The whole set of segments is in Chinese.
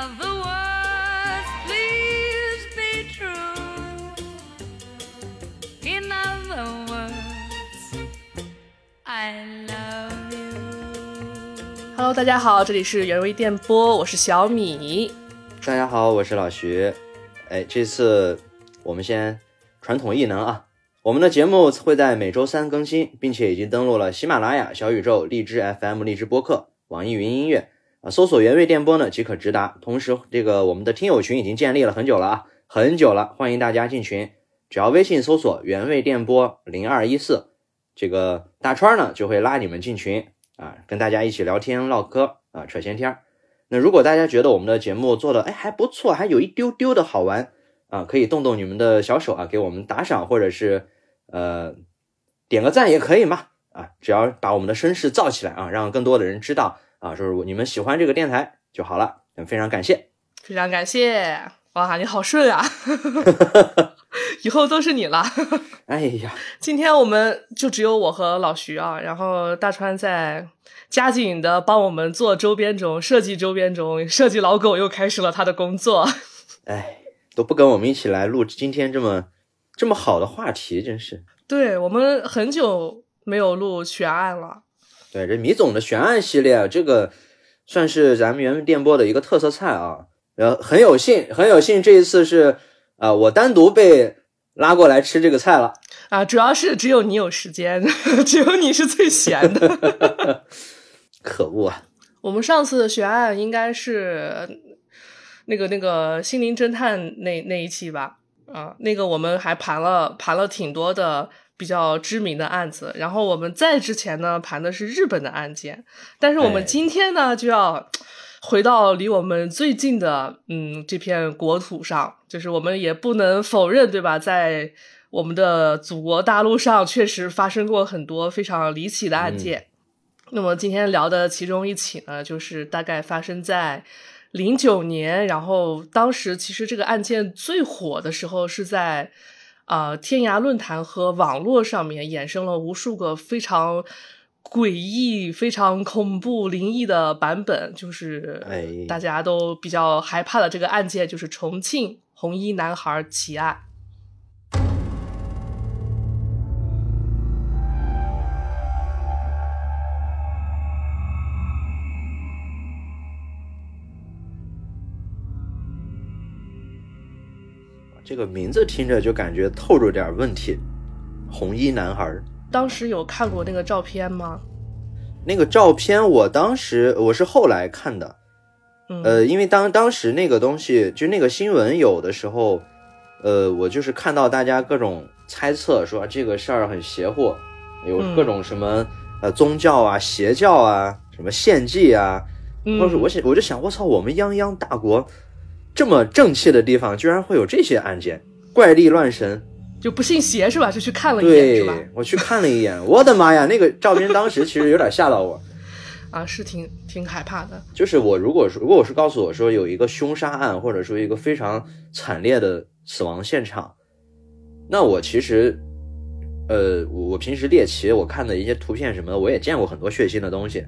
other words, please be true. In other words, I love you. Hello，大家好，这里是原味电波，我是小米。大家好，我是老徐。哎，这次我们先传统异能啊，我们的节目会在每周三更新，并且已经登录了喜马拉雅、小宇宙、荔枝 FM、荔枝播客、网易云音乐啊，搜索原味电波呢即可直达。同时，这个我们的听友群已经建立了很久了啊，很久了，欢迎大家进群。只要微信搜索“原味电波零二一四”，这个大川呢就会拉你们进群啊，跟大家一起聊天唠嗑啊，扯闲天儿。那如果大家觉得我们的节目做的哎还不错，还有一丢丢的好玩啊，可以动动你们的小手啊，给我们打赏或者是呃点个赞也可以嘛啊，只要把我们的声势造起来啊，让更多的人知道啊，就是你们喜欢这个电台就好了。嗯，非常感谢。非常感谢，哇，你好顺啊！以后都是你了。哎呀，今天我们就只有我和老徐啊，然后大川在加紧的帮我们做周边中设计周边中，设计老狗又开始了他的工作。哎，都不跟我们一起来录今天这么这么好的话题，真是。对我们很久没有录悬案了。对，这米总的悬案系列，这个算是咱们原味电波的一个特色菜啊。然后很有幸，很有幸这一次是啊、我单独被拉过来吃这个菜了。啊，主要是只有你有时间，只有你是最闲的。可恶啊！我们上次的悬案应该是那个那个心灵侦探那那一期吧？啊，那个我们还盘了盘了挺多的比较知名的案子，然后我们在之前呢盘的是日本的案件，但是我们哎今天呢就要回到离我们最近的嗯这片国土上，就是我们也不能否认，对吧？在我们的祖国大陆上，确实发生过很多非常离奇的案件。那么今天聊的其中一起呢，就是大概发生在零九年，然后当时其实这个案件最火的时候是在呃天涯论坛和网络上面衍生了无数个非常诡异、非常恐怖、灵异的版本，就是哎大家都比较害怕的这个案件，就是重庆红衣男孩奇案。这个名字听着就感觉透着点问题。红衣男孩儿当时有看过那个照片吗？那个照片，我当时我是后来看的，嗯，呃，因为当当时那个东西，就那个新闻有的时候，呃，我就是看到大家各种猜测说这个事儿很邪乎，有嗯各种什么、呃宗教啊、邪教啊、什么献祭啊，嗯或者是我想我就想，我操，我们泱泱大国这么正气的地方，居然会有这些案件，怪力乱神。就不信邪是吧？就去看了一眼是吧？对，我去看了一眼，我的妈呀，那个照片当时其实有点吓到我。啊，是挺挺害怕的。就是我如果说，如果我是告诉我说有一个凶杀案，或者说一个非常惨烈的死亡现场，那我其实，呃，我我平时猎奇，我看的一些图片什么的，我也见过很多血腥的东西，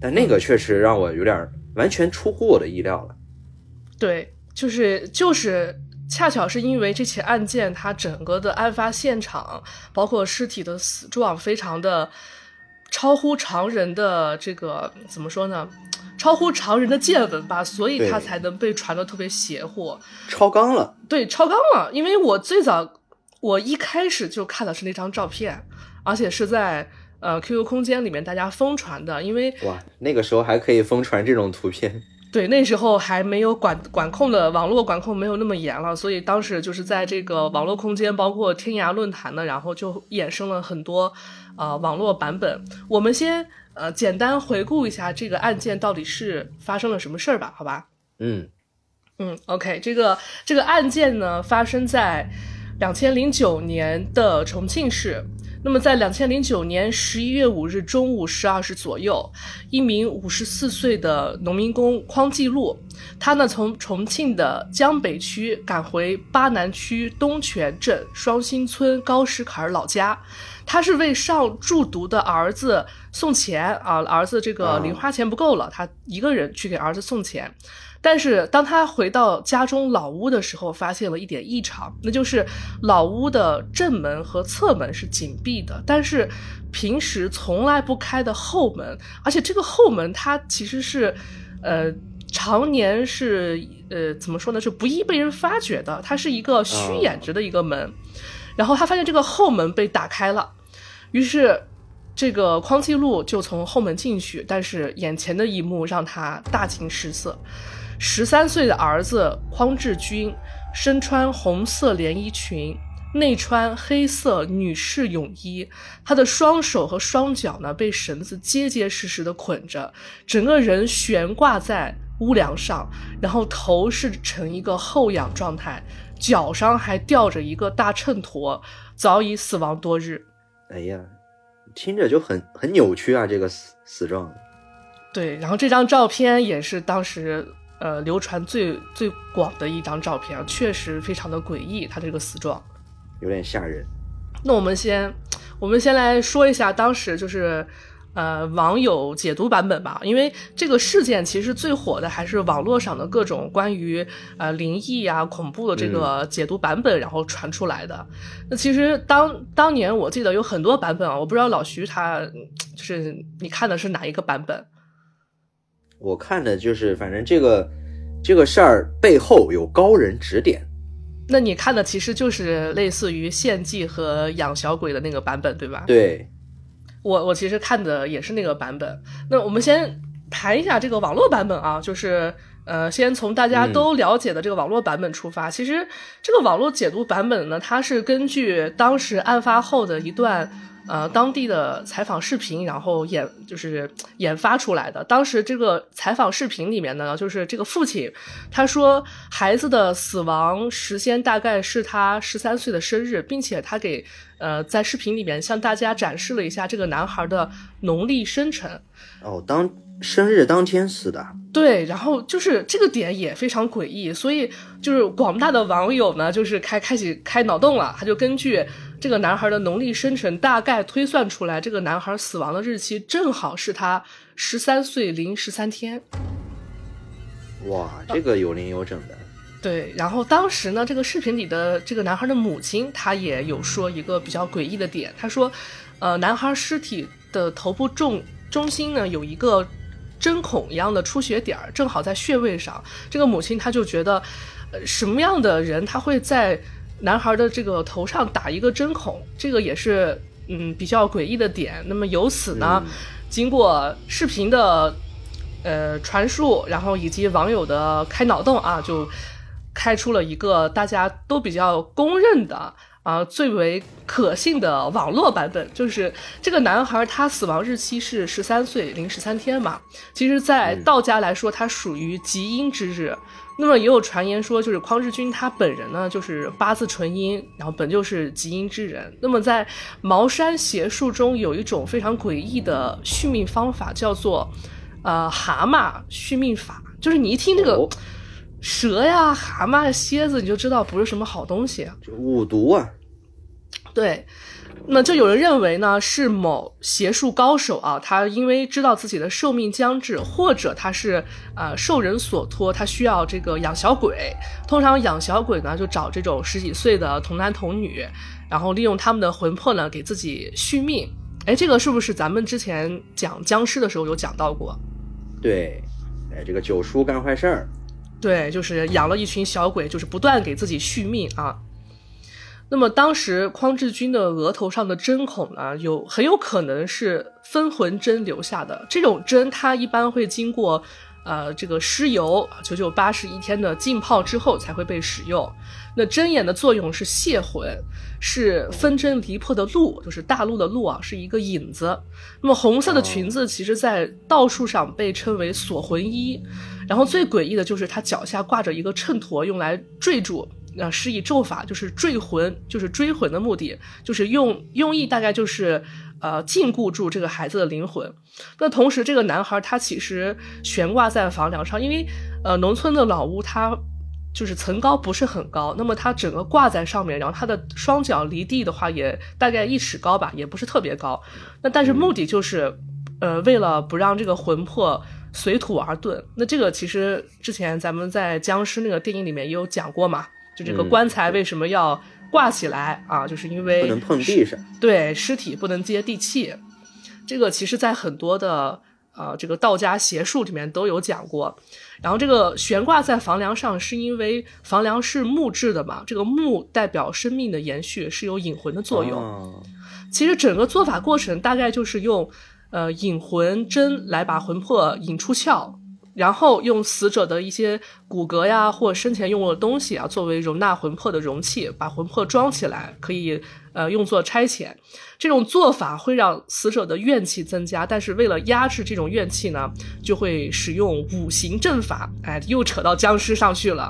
但那个确实让我有点完全出乎我的意料了。对，就是就是，恰巧是因为这起案件，它整个的案发现场，包括尸体的死状，非常的超乎常人的这个怎么说呢？超乎常人的见闻吧，所以它才能被传的特别邪乎。超纲了，对，超纲了，因为我最早我一开始就看的是那张照片，而且是在呃 QQ 空间里面大家疯传的，因为哇，那个时候还可以疯传这种图片，对，那时候还没有管管控的网络管控没有那么严了，所以当时就是在这个网络空间，包括天涯论坛呢，然后就衍生了很多呃网络版本。我们先呃简单回顾一下这个案件到底是发生了什么事儿吧，好吧？嗯，嗯，OK，这个这个案件呢发生在两千零九年的重庆市。那么在两千零九年十一月五日中午十二时左右，一名五十四岁的农民工匡继禄，他呢从重庆的江北区赶回巴南区东泉镇双星村高石坎儿老家，他是为上住读的儿子送钱啊，儿子这个啊。零花钱不够了，他一个人去给儿子送钱。但是当他回到家中老屋的时候，发现了一点异常，那就是老屋的正门和侧门是紧闭的，但是平时从来不开的后门，而且这个后门它其实是，呃，常年是呃怎么说呢，是不易被人发觉的，它是一个虚掩着的一个门。然后他发现这个后门被打开了，于是这个匡继禄就从后门进去，但是眼前的一幕让他大惊失色。十三岁的儿子匡志军身穿红色连衣裙，内穿黑色女士泳衣，他的双手和双脚呢被绳子结结实实的捆着，整个人悬挂在屋梁上，然后头是呈一个后仰状态，脚上还吊着一个大秤砣，早已死亡多日。哎呀，听着就很很扭曲啊，这个死死状。对，然后这张照片也是当时呃流传最最广的一张照片啊，确实非常的诡异，他这个死状。有点吓人。那我们先，我们先来说一下当时就是，呃，网友解读版本吧。因为这个事件其实最火的还是网络上的各种关于呃灵异啊、恐怖的这个解读版本，然后传出来的。那其实当当年我记得有很多版本啊，我不知道老徐他嗯就是你看的是哪一个版本？我看的就是，反正这个这个事儿背后有高人指点。那你看的其实就是类似于献祭和养小鬼的那个版本，对吧？对，我我其实看的也是那个版本。那我们先谈一下这个网络版本啊，就是呃，先从大家都了解的这个网络版本出发。其实这个网络解读版本呢，它是根据当时案发后的一段呃当地的采访视频，然后演就是研发出来的。当时这个采访视频里面呢，就是这个父亲他说孩子的死亡时间大概是他十三岁的生日，并且他给呃在视频里面向大家展示了一下这个男孩的农历生辰。哦，当生日当天死的。对，然后就是这个点也非常诡异，所以就是广大的网友呢，就是开开始开脑洞了，他就根据这个男孩的农历生辰，大概推算出来，这个男孩死亡的日期正好是他十三岁零十三天。哇，这个有零有整的。对，然后当时呢，这个视频里的这个男孩的母亲，她也有说一个比较诡异的点，她说，呃，男孩尸体的头部重中心呢有一个针孔一样的出血点儿，正好在穴位上。这个母亲她就觉得，呃，什么样的人他会在男孩的这个头上打一个针孔？这个也是嗯比较诡异的点。那么由此呢，经过视频的呃传述，然后以及网友的开脑洞啊，就开出了一个大家都比较公认的啊最为可信的网络版本，就是这个男孩他死亡日期是十三岁零十三天嘛。其实，在道家来说，他属于极阴之日。那么也有传言说，就是匡志军他本人呢，就是八字纯阴，然后本就是极阴之人。那么在茅山邪术中有一种非常诡异的续命方法，叫做呃蛤蟆续命法，就是你一听这个。哦蛇呀、蛤蟆、蝎子，你就知道不是什么好东西。就五毒啊。对，那就有人认为呢，是某邪术高手啊，他因为知道自己的寿命将至，或者他是呃受人所托，他需要这个养小鬼。通常养小鬼呢，就找这种十几岁的童男童女，然后利用他们的魂魄呢，给自己续命。哎，这个是不是咱们之前讲僵尸的时候有讲到过？对，哎，这个九叔干坏事儿。对，就是养了一群小鬼，就是不断给自己续命啊。那么当时匡志军的额头上的针孔呢，有很有可能是分魂针留下的。这种针它一般会经过呃这个尸油九九八十一天的浸泡之后才会被使用。那针眼的作用是泄魂，是分针离魄的路，就是大陆的路啊，是一个引子。那么红色的裙子，其实在道术上被称为锁魂衣。然后最诡异的就是他脚下挂着一个秤砣，用来坠住。呃，施以咒法，就是坠魂，就是追魂的目的，就是用用意大概就是呃禁锢住这个孩子的灵魂。那同时，这个男孩他其实悬挂在房梁上，因为呃农村的老屋它就是层高不是很高，那么它整个挂在上面，然后它的双脚离地的话也大概一尺高吧，也不是特别高。那但是目的就是呃，为了不让这个魂魄随土而遁，那这个其实之前咱们在僵尸那个电影里面也有讲过嘛，就这个嗯棺材为什么要挂起来啊？就是因为不能碰地上。对，尸体不能接地气，这个其实在很多的呃这个道家邪术里面都有讲过。然后这个悬挂在房梁上，是因为房梁是木质的嘛，这个木代表生命的延续，是有引魂的作用。哦其实整个做法过程大概就是用呃引魂针来把魂魄引出窍，然后用死者的一些骨骼呀或生前用过的东西啊作为容纳魂魄的容器，把魂魄装起来，可以呃用作差遣。这种做法会让死者的怨气增加，但是为了压制这种怨气呢，就会使用五行阵法。哎，又扯到僵尸上去了，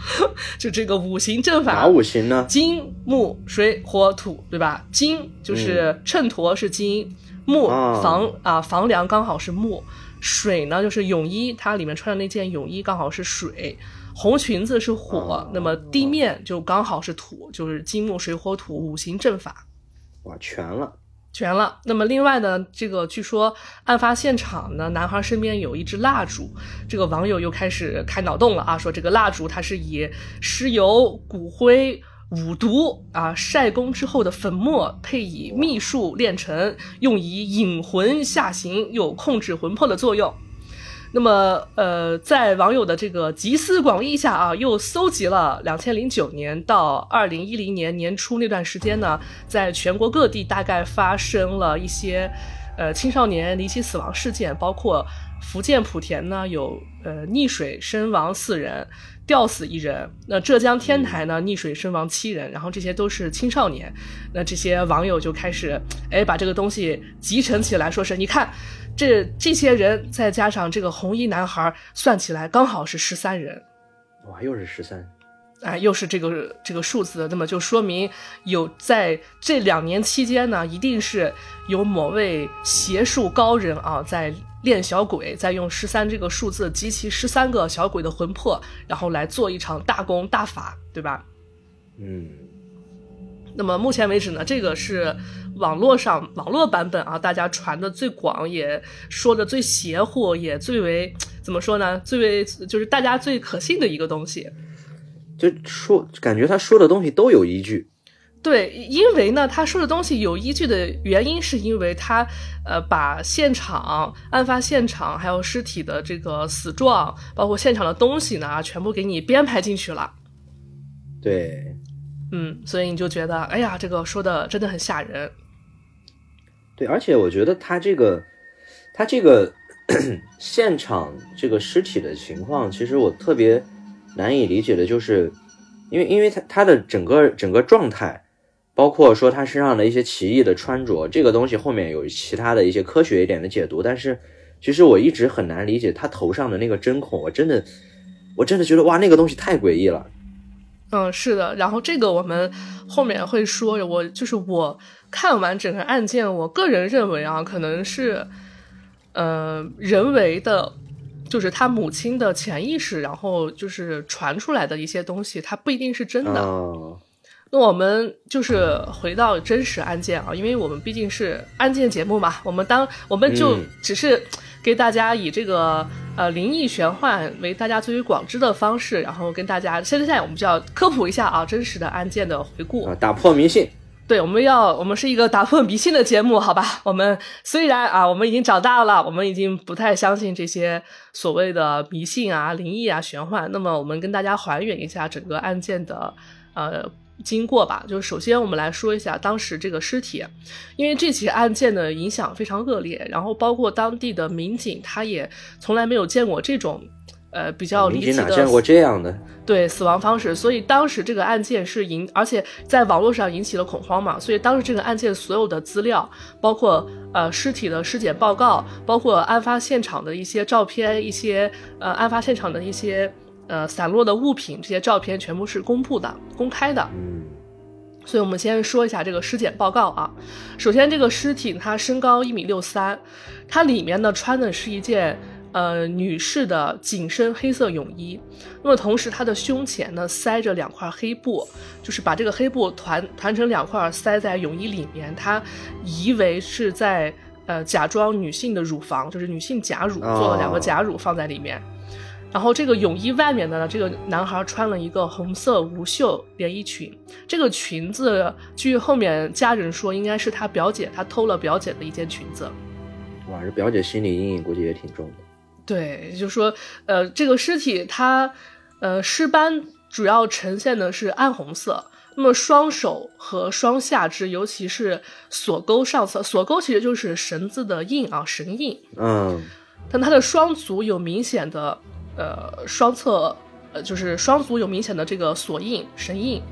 就这个五行阵法。哪五行呢？金木水火土，对吧？金就是秤砣是金，木哦房啊房梁刚好是木，水呢就是泳衣，它里面穿的那件泳衣刚好是水，红裙子是火，哦那么地面就刚好是土，就是金木水火土五行阵法。哇，全了。全了。那么另外呢，这个据说案发现场呢，男孩身边有一支蜡烛，这个网友又开始开脑洞了啊，说这个蜡烛它是以尸油、骨灰。五毒啊，晒功之后的粉末配以秘术炼成，用以引魂下行，有控制魂魄的作用。那么，呃，在网友的这个集思广益下啊，又搜集了两千零九年到二零一零年年初那段时间呢，在全国各地大概发生了一些呃青少年离奇死亡事件，包括福建莆田呢有呃溺水身亡四人，吊死一人；那浙江天台呢溺水身亡七人，然后这些都是青少年。那这些网友就开始哎把这个东西集成起来，说是你看。这这些人再加上这个红衣男孩，算起来刚好是十三人，哇，又是十三。哎，又是这个这个数字，那么就说明有在这两年期间呢，一定是有某位邪术高人啊，在练小鬼，再用十三这个数字集齐十三个小鬼的魂魄，然后来做一场大功大法，对吧？嗯，那么目前为止呢，这个是网络上网络版本啊，大家传的最广，也说的最邪乎，也最为怎么说呢？最为就是大家最可信的一个东西。就说感觉他说的东西都有依据。对，因为呢，他说的东西有依据的原因，是因为他呃把现场、案发现场还有尸体的这个死状，包括现场的东西呢，全部给你编排进去了。对嗯，所以你就觉得，哎呀，这个说的真的很吓人。对，而且我觉得他这个他这个 现场这个尸体的情况，其实我特别难以理解的，就是因为因为他他的整个整个状态。包括说他身上的一些奇异的穿着，这个东西后面有其他的一些科学一点的解读，但是其实我一直很难理解他头上的那个针孔，我真的我真的觉得哇，那个东西太诡异了。嗯，是的。然后这个我们后面会说，我就是我看完整个案件，我个人认为啊，可能是呃人为的。就是他母亲的潜意识，然后就是传出来的一些东西，它不一定是真的。哦那我们就是回到真实案件啊，因为我们毕竟是案件节目嘛，我们当我们就嗯只是给大家以这个呃灵异玄幻为大家最为广知的方式，然后跟大家现在我们就要科普一下啊真实的案件的回顾。啊，打破迷信。对，我们要我们是一个打破迷信的节目，好吧？我们虽然啊，我们已经长大了，我们已经不太相信这些所谓的迷信啊、灵异啊、玄幻。那么，我们跟大家还原一下整个案件的呃经过吧。就是首先，我们来说一下当时这个尸体，因为这起案件的影响非常恶劣，然后包括当地的民警，他也从来没有见过这种。呃，比较离奇的警哪见过这样的？对死亡方式，所以当时这个案件是引，而且在网络上引起了恐慌嘛，所以当时这个案件所有的资料，包括呃尸体的尸检报告，包括案发现场的一些照片，一些呃案发现场的一些呃散落的物品，这些照片全部是公布的、公开的。嗯所以我们先说一下这个尸检报告啊。首先，这个尸体它身高一米六三，它里面呢穿的是一件呃女士的紧身黑色泳衣，那么同时她的胸前呢塞着两块黑布，就是把这个黑布团团成两块塞在泳衣里面，她以为是在呃假装女性的乳房，就是女性假乳，哦做了两个假乳放在里面。然后这个泳衣外面的呢，这个男孩穿了一个红色无袖连衣裙，这个裙子据后面家人说，应该是他表姐他偷了表姐的一件裙子。哇，这表姐心理阴影估计也挺重的。对，就说呃，这个尸体它呃尸斑主要呈现的是暗红色，那么双手和双下肢，尤其是锁钩上侧，锁钩其实就是绳子的印啊，绳印，嗯，但他的双足有明显的呃双侧呃就是双足有明显的这个锁印神印。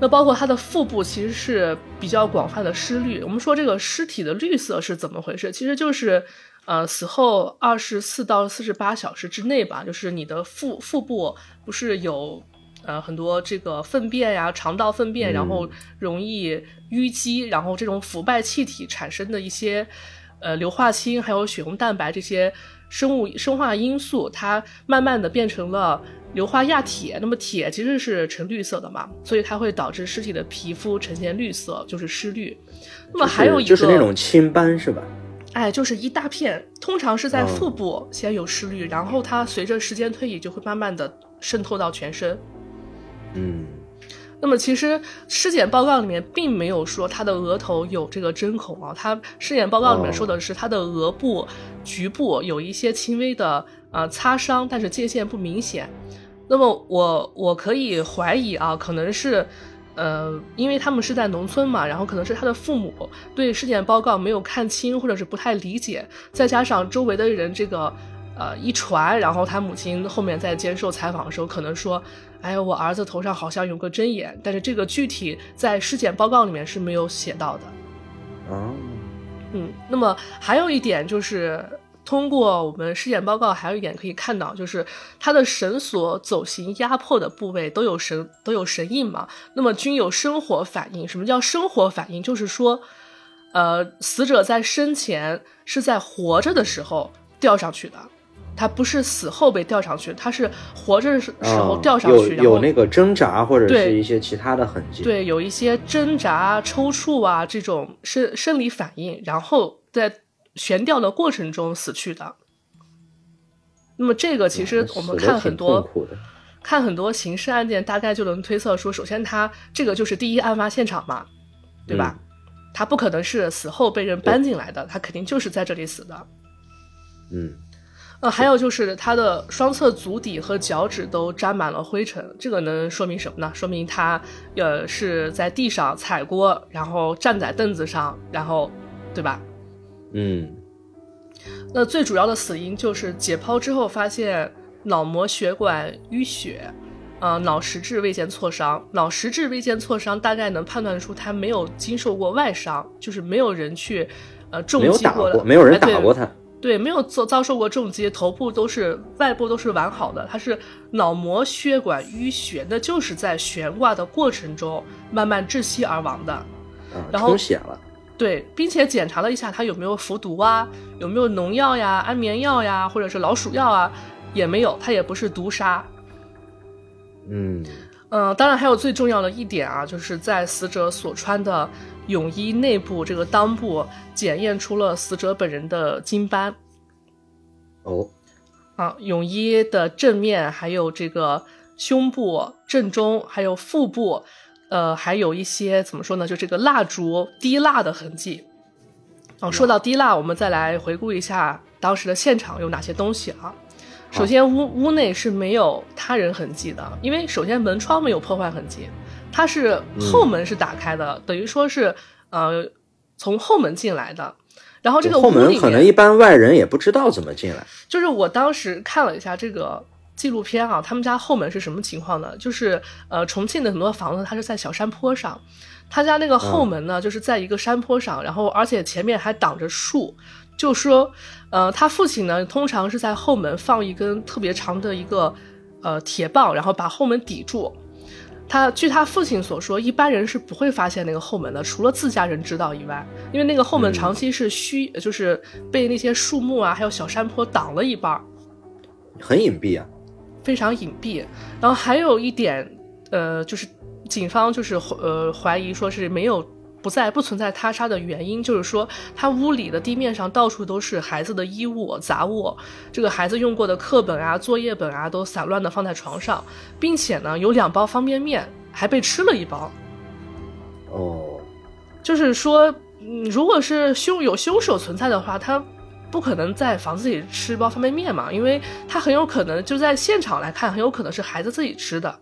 那包括它的腹部其实是比较广泛的湿绿。我们说这个尸体的绿色是怎么回事？其实就是，呃，死后二十四到四十八小时之内吧，就是你的腹腹部不是有呃很多这个粪便呀、肠道粪便，嗯然后容易淤积，然后这种腐败气体产生的一些呃硫化氢还有血红蛋白这些生物生化因素，它慢慢的变成了硫化亚铁。那么铁其实是呈绿色的嘛，所以它会导致尸体的皮肤呈现绿色，就是湿绿。那么还有一个就是那种青斑是吧？哎，就是一大片，通常是在嗯腹部先有湿绿，然后它随着时间推移就会慢慢的渗透到全身。嗯，那么其实尸检报告里面并没有说他的额头有这个针孔啊，他尸检报告里面说的是他的额部、局部有一些轻微的呃擦伤，但是界限不明显。那么我我可以怀疑啊，可能是。呃，因为他们是在农村嘛，然后可能是他的父母对尸检报告没有看清，或者是不太理解，再加上周围的人这个呃一传，然后他母亲后面在接受采访的时候，可能说，哎，我儿子头上好像有个针眼，但是这个具体在尸检报告里面是没有写到的。哦，嗯，那么还有一点就是，通过我们尸检报告，还有一点可以看到，就是它的绳索走行压迫的部位都有绳都有绳印嘛，那么均有生火反应。什么叫生火反应？就是说，呃，死者在生前是在活着的时候吊上去的，他不是死后被吊上去，他是活着的时时候哦吊上去，有那个挣扎或者是一些其他的痕迹。，对，有一些挣扎、抽搐啊这种生生理反应，然后在悬吊的过程中死去的。那么这个其实我们看很多。看很多刑事案件，大概就能推测出，首先他这个就是第一案发现场嘛，对吧？他不可能是死后被人搬进来的，他肯定就是在这里死的。嗯，呃，还有就是他的双侧足底和脚趾都沾满了灰尘，这个能说明什么呢？说明他呃是在地上踩过，然后站在凳子上，然后对吧？嗯，那最主要的死因就是解剖之后发现脑膜血管淤血，呃，脑实质未见挫伤。脑实质未见挫伤，大概能判断出他没有经受过外伤，就是没有人去呃重没有打击过没有人打过他。对，没有遭遭受过重击，头部都是外部都是完好的，它是脑膜血管淤血，那就是在悬挂的过程中慢慢窒息而亡的。啊，然后充血了。对，并且检查了一下他有没有服毒啊，有没有农药呀、安眠药呀，或者是老鼠药啊，也没有，他也不是毒杀。嗯，嗯，当然还有最重要的一点啊，就是在死者所穿的泳衣内部这个裆部检验出了死者本人的精斑。哦，啊，泳衣的正面还有这个胸部正中，还有腹部，呃，还有一些怎么说呢？就这个蜡烛滴蜡的痕迹。啊，说到滴蜡，我们再来回顾一下当时的现场有哪些东西啊。首先屋屋内是没有他人痕迹的，因为首先门窗没有破坏痕迹，它是后门是打开的，等于说是呃从后门进来的。然后这个后门可能一般外人也不知道怎么进来。就是我当时看了一下这个纪录片啊，他们家后门是什么情况呢？就是呃，重庆的很多房子它是在小山坡上，他家那个后门呢，就是在一个山坡上，然后而且前面还挡着树，就说呃，他父亲呢通常是在后门放一根特别长的一个呃铁棒，然后把后门抵住。他据他父亲所说，一般人是不会发现那个后门的，除了自家人知道以外，因为那个后门嗯长期是虚，就是被那些树木啊，还有小山坡挡了一半儿，很隐蔽啊。非常隐蔽。然后还有一点，呃，就是警方就是呃怀疑说是没有不在不存在他杀的原因，就是说他屋里的地面上到处都是孩子的衣物杂物，这个孩子用过的课本啊、作业本啊都散乱的放在床上，并且呢有两包方便面还被吃了一包。哦，就是说，嗯，如果是凶有凶手存在的话，他不可能在房子里吃包方便面嘛，因为他很有可能就在现场来看，很有可能是孩子自己吃的。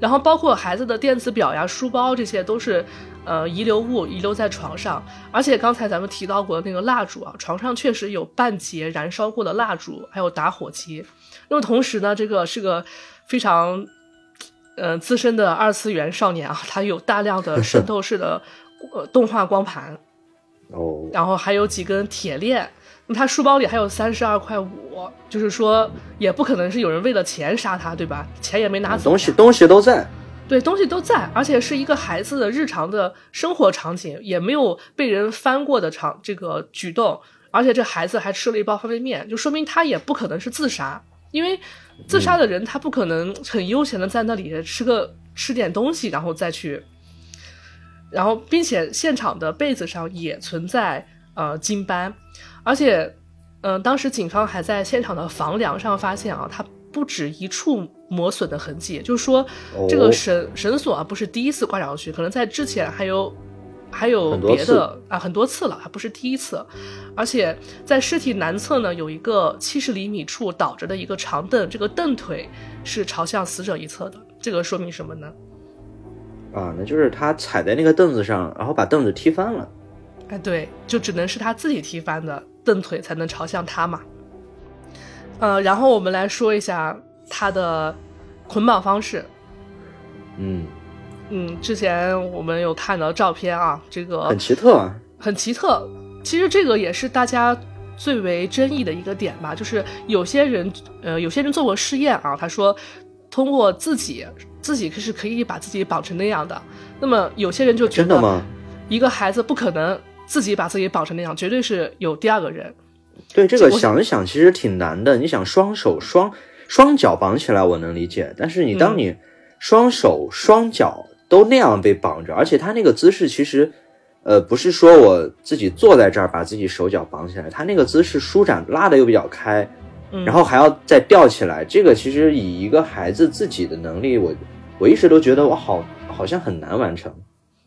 然后包括孩子的电子表呀、书包这些都是，呃，遗留物遗留在床上。而且刚才咱们提到过那个蜡烛啊，床上确实有半截燃烧过的蜡烛，还有打火机。那么同时呢，这个是个非常，呃，资深的二次元少年啊，他有大量的渗透式的呃动画光盘，哦，然后还有几根铁链。那他书包里还有三十二块五，就是说也不可能是有人为了钱杀他，对吧？钱也没拿走呀，东西东西都在，对，东西都在，而且是一个孩子的日常的生活场景，也没有被人翻过的场这个举动，而且这孩子还吃了一包方便面，就说明他也不可能是自杀，因为自杀的人他不可能很悠闲的在那里吃个吃点东西，然后再去，然后并且现场的被子上也存在呃金斑，而且，嗯、当时警方还在现场的房梁上发现啊，它不止一处磨损的痕迹，就是说这哦个绳绳索啊不是第一次挂上去，可能在之前还有还有别的啊很多次了，还不是第一次。而且在尸体南侧呢有一个七十厘米处倒着的一个长凳，这个凳腿是朝向死者一侧的，这个说明什么呢？啊，那就是他踩在那个凳子上，然后把凳子踢翻了。哎，对，就只能是他自己踢翻的凳腿才能朝向他嘛。呃，然后我们来说一下他的捆绑方式。嗯，嗯，之前我们有看到照片啊，这个很奇特啊。很奇特。其实这个也是大家最为争议的一个点吧，就是有些人，呃，有些人做过试验啊，他说通过自己自己是可以把自己绑成那样的。那么有些人就觉得？一个孩子不可能自己把自己绑成那样，绝对是有第二个人。对这个想一想，其实挺难的。你想双手双双脚绑起来，我能理解，但是你当嗯你双手双脚都那样被绑着，而且他那个姿势其实，呃，不是说我自己坐在这儿把自己手脚绑起来，他那个姿势舒展拉的又比较开，嗯，然后还要再吊起来，这个其实以一个孩子自己的能力，我我一直都觉得我好好像很难完成。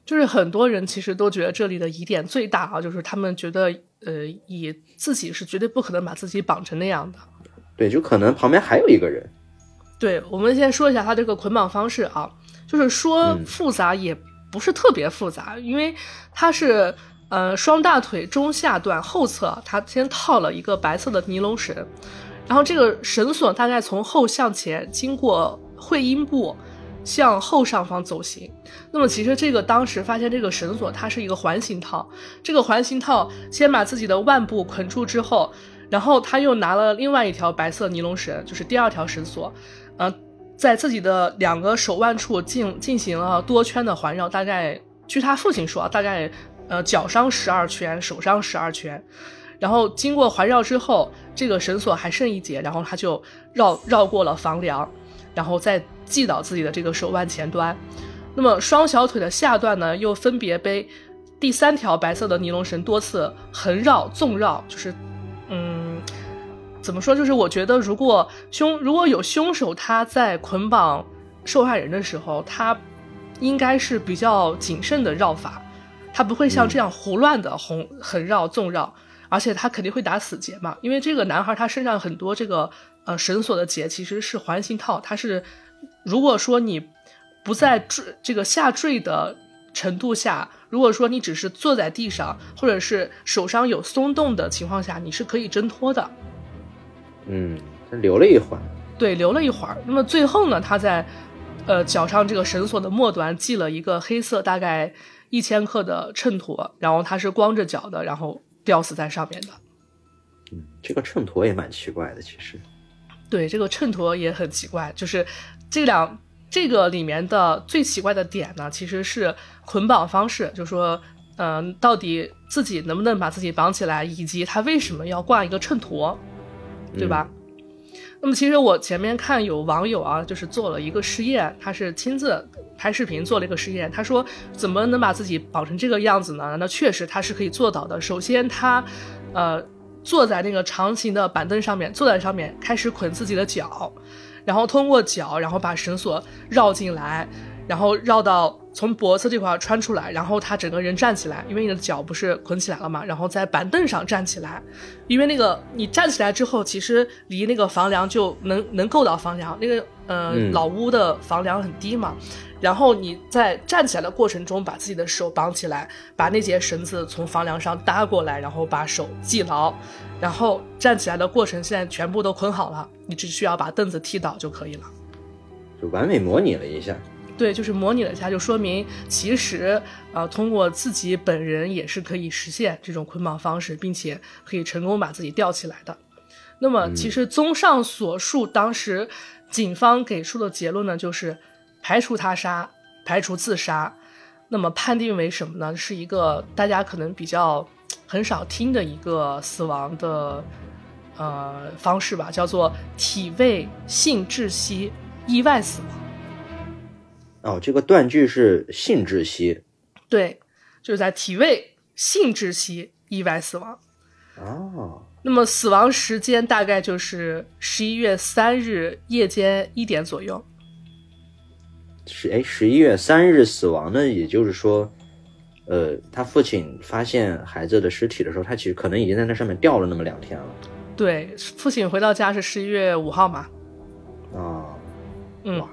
就是很多人其实都觉得这里的疑点最大啊，就是他们觉得，呃，以自己是绝对不可能把自己绑成那样的。对，就可能旁边还有一个人。对，我们先说一下他这个捆绑方式啊，就是说嗯复杂也不是特别复杂，因为他是呃双大腿中下段后侧，他先套了一个白色的尼龙绳，然后这个绳索大概从后向前经过会阴部。向后上方走行，那么其实这个当时发现这个绳索它是一个环形套，这个环形套先把自己的腕部捆住之后，然后他又拿了另外一条白色尼龙绳，就是第二条绳索，呃，在自己的两个手腕处进进行了多圈的环绕，大概据他父亲说啊，大概呃脚上十二圈，手上十二圈，然后经过环绕之后，这个绳索还剩一节，然后他就绕绕过了房梁，然后再系到自己的这个手腕前端。那么双小腿的下段呢，又分别被第三条白色的尼龙绳多次横绕、纵绕，就是，嗯，怎么说？就是我觉得，如果凶如果有凶手他在捆绑受害人的时候，他应该是比较谨慎的绕法，他不会像这样胡乱的横横绕、纵绕，而且他肯定会打死结嘛，因为这个男孩他身上很多这个呃绳索的结其实是环形套，它是如果说你不在坠这个下坠的程度下，如果说你只是坐在地上，或者是手上有松动的情况下，你是可以挣脱的。嗯，他留了一会儿。对，留了一会儿。那么最后呢，他在呃脚上这个绳索的末端系了一个黑色大概一千克的秤砣，然后他是光着脚的，然后吊死在上面的。嗯这个秤砣也蛮奇怪的，其实。对，这个秤砣也很奇怪，就是这两这个里面的最奇怪的点呢，其实是捆绑方式，就说，嗯、到底自己能不能把自己绑起来，以及他为什么要挂一个秤砣，对吧？那么其实我前面看有网友啊，就是做了一个实验，他是亲自拍视频做了一个实验，他说怎么能把自己绑成这个样子呢？那确实他是可以做到的。首先他，呃，坐在那个长形的板凳上面，坐在上面开始捆自己的脚，然后通过脚，然后把绳索绕进来，然后绕到从脖子这块穿出来，然后他整个人站起来，因为你的脚不是捆起来了嘛，然后在板凳上站起来，因为那个你站起来之后，其实离那个房梁就能能够到房梁，那个呃、嗯。老屋的房梁很低嘛，然后你在站起来的过程中，把自己的手绑起来，把那节绳子从房梁上搭过来，然后把手系牢，然后站起来的过程现在全部都捆好了，你只需要把凳子踢倒就可以了。就完美模拟了一下。对，就是模拟了一下，就说明其实呃，通过自己本人也是可以实现这种捆绑方式，并且可以成功把自己吊起来的。那么，其实综上所述，当时警方给出的结论呢，就是排除他杀，排除自杀。那么判定为什么呢？是一个大家可能比较很少听的一个死亡的呃方式吧，叫做体位性窒息意外死亡。哦，这个断句是性窒息对，就是在体位性窒息意外死亡。哦，那么死亡时间大概就是十一月三日夜间一点左右。是哎，十一月三日死亡呢，也就是说，呃，他父亲发现孩子的尸体的时候，他其实可能已经在那上面吊了那么两天了对，父亲回到家是十一月五号嘛。啊。嗯，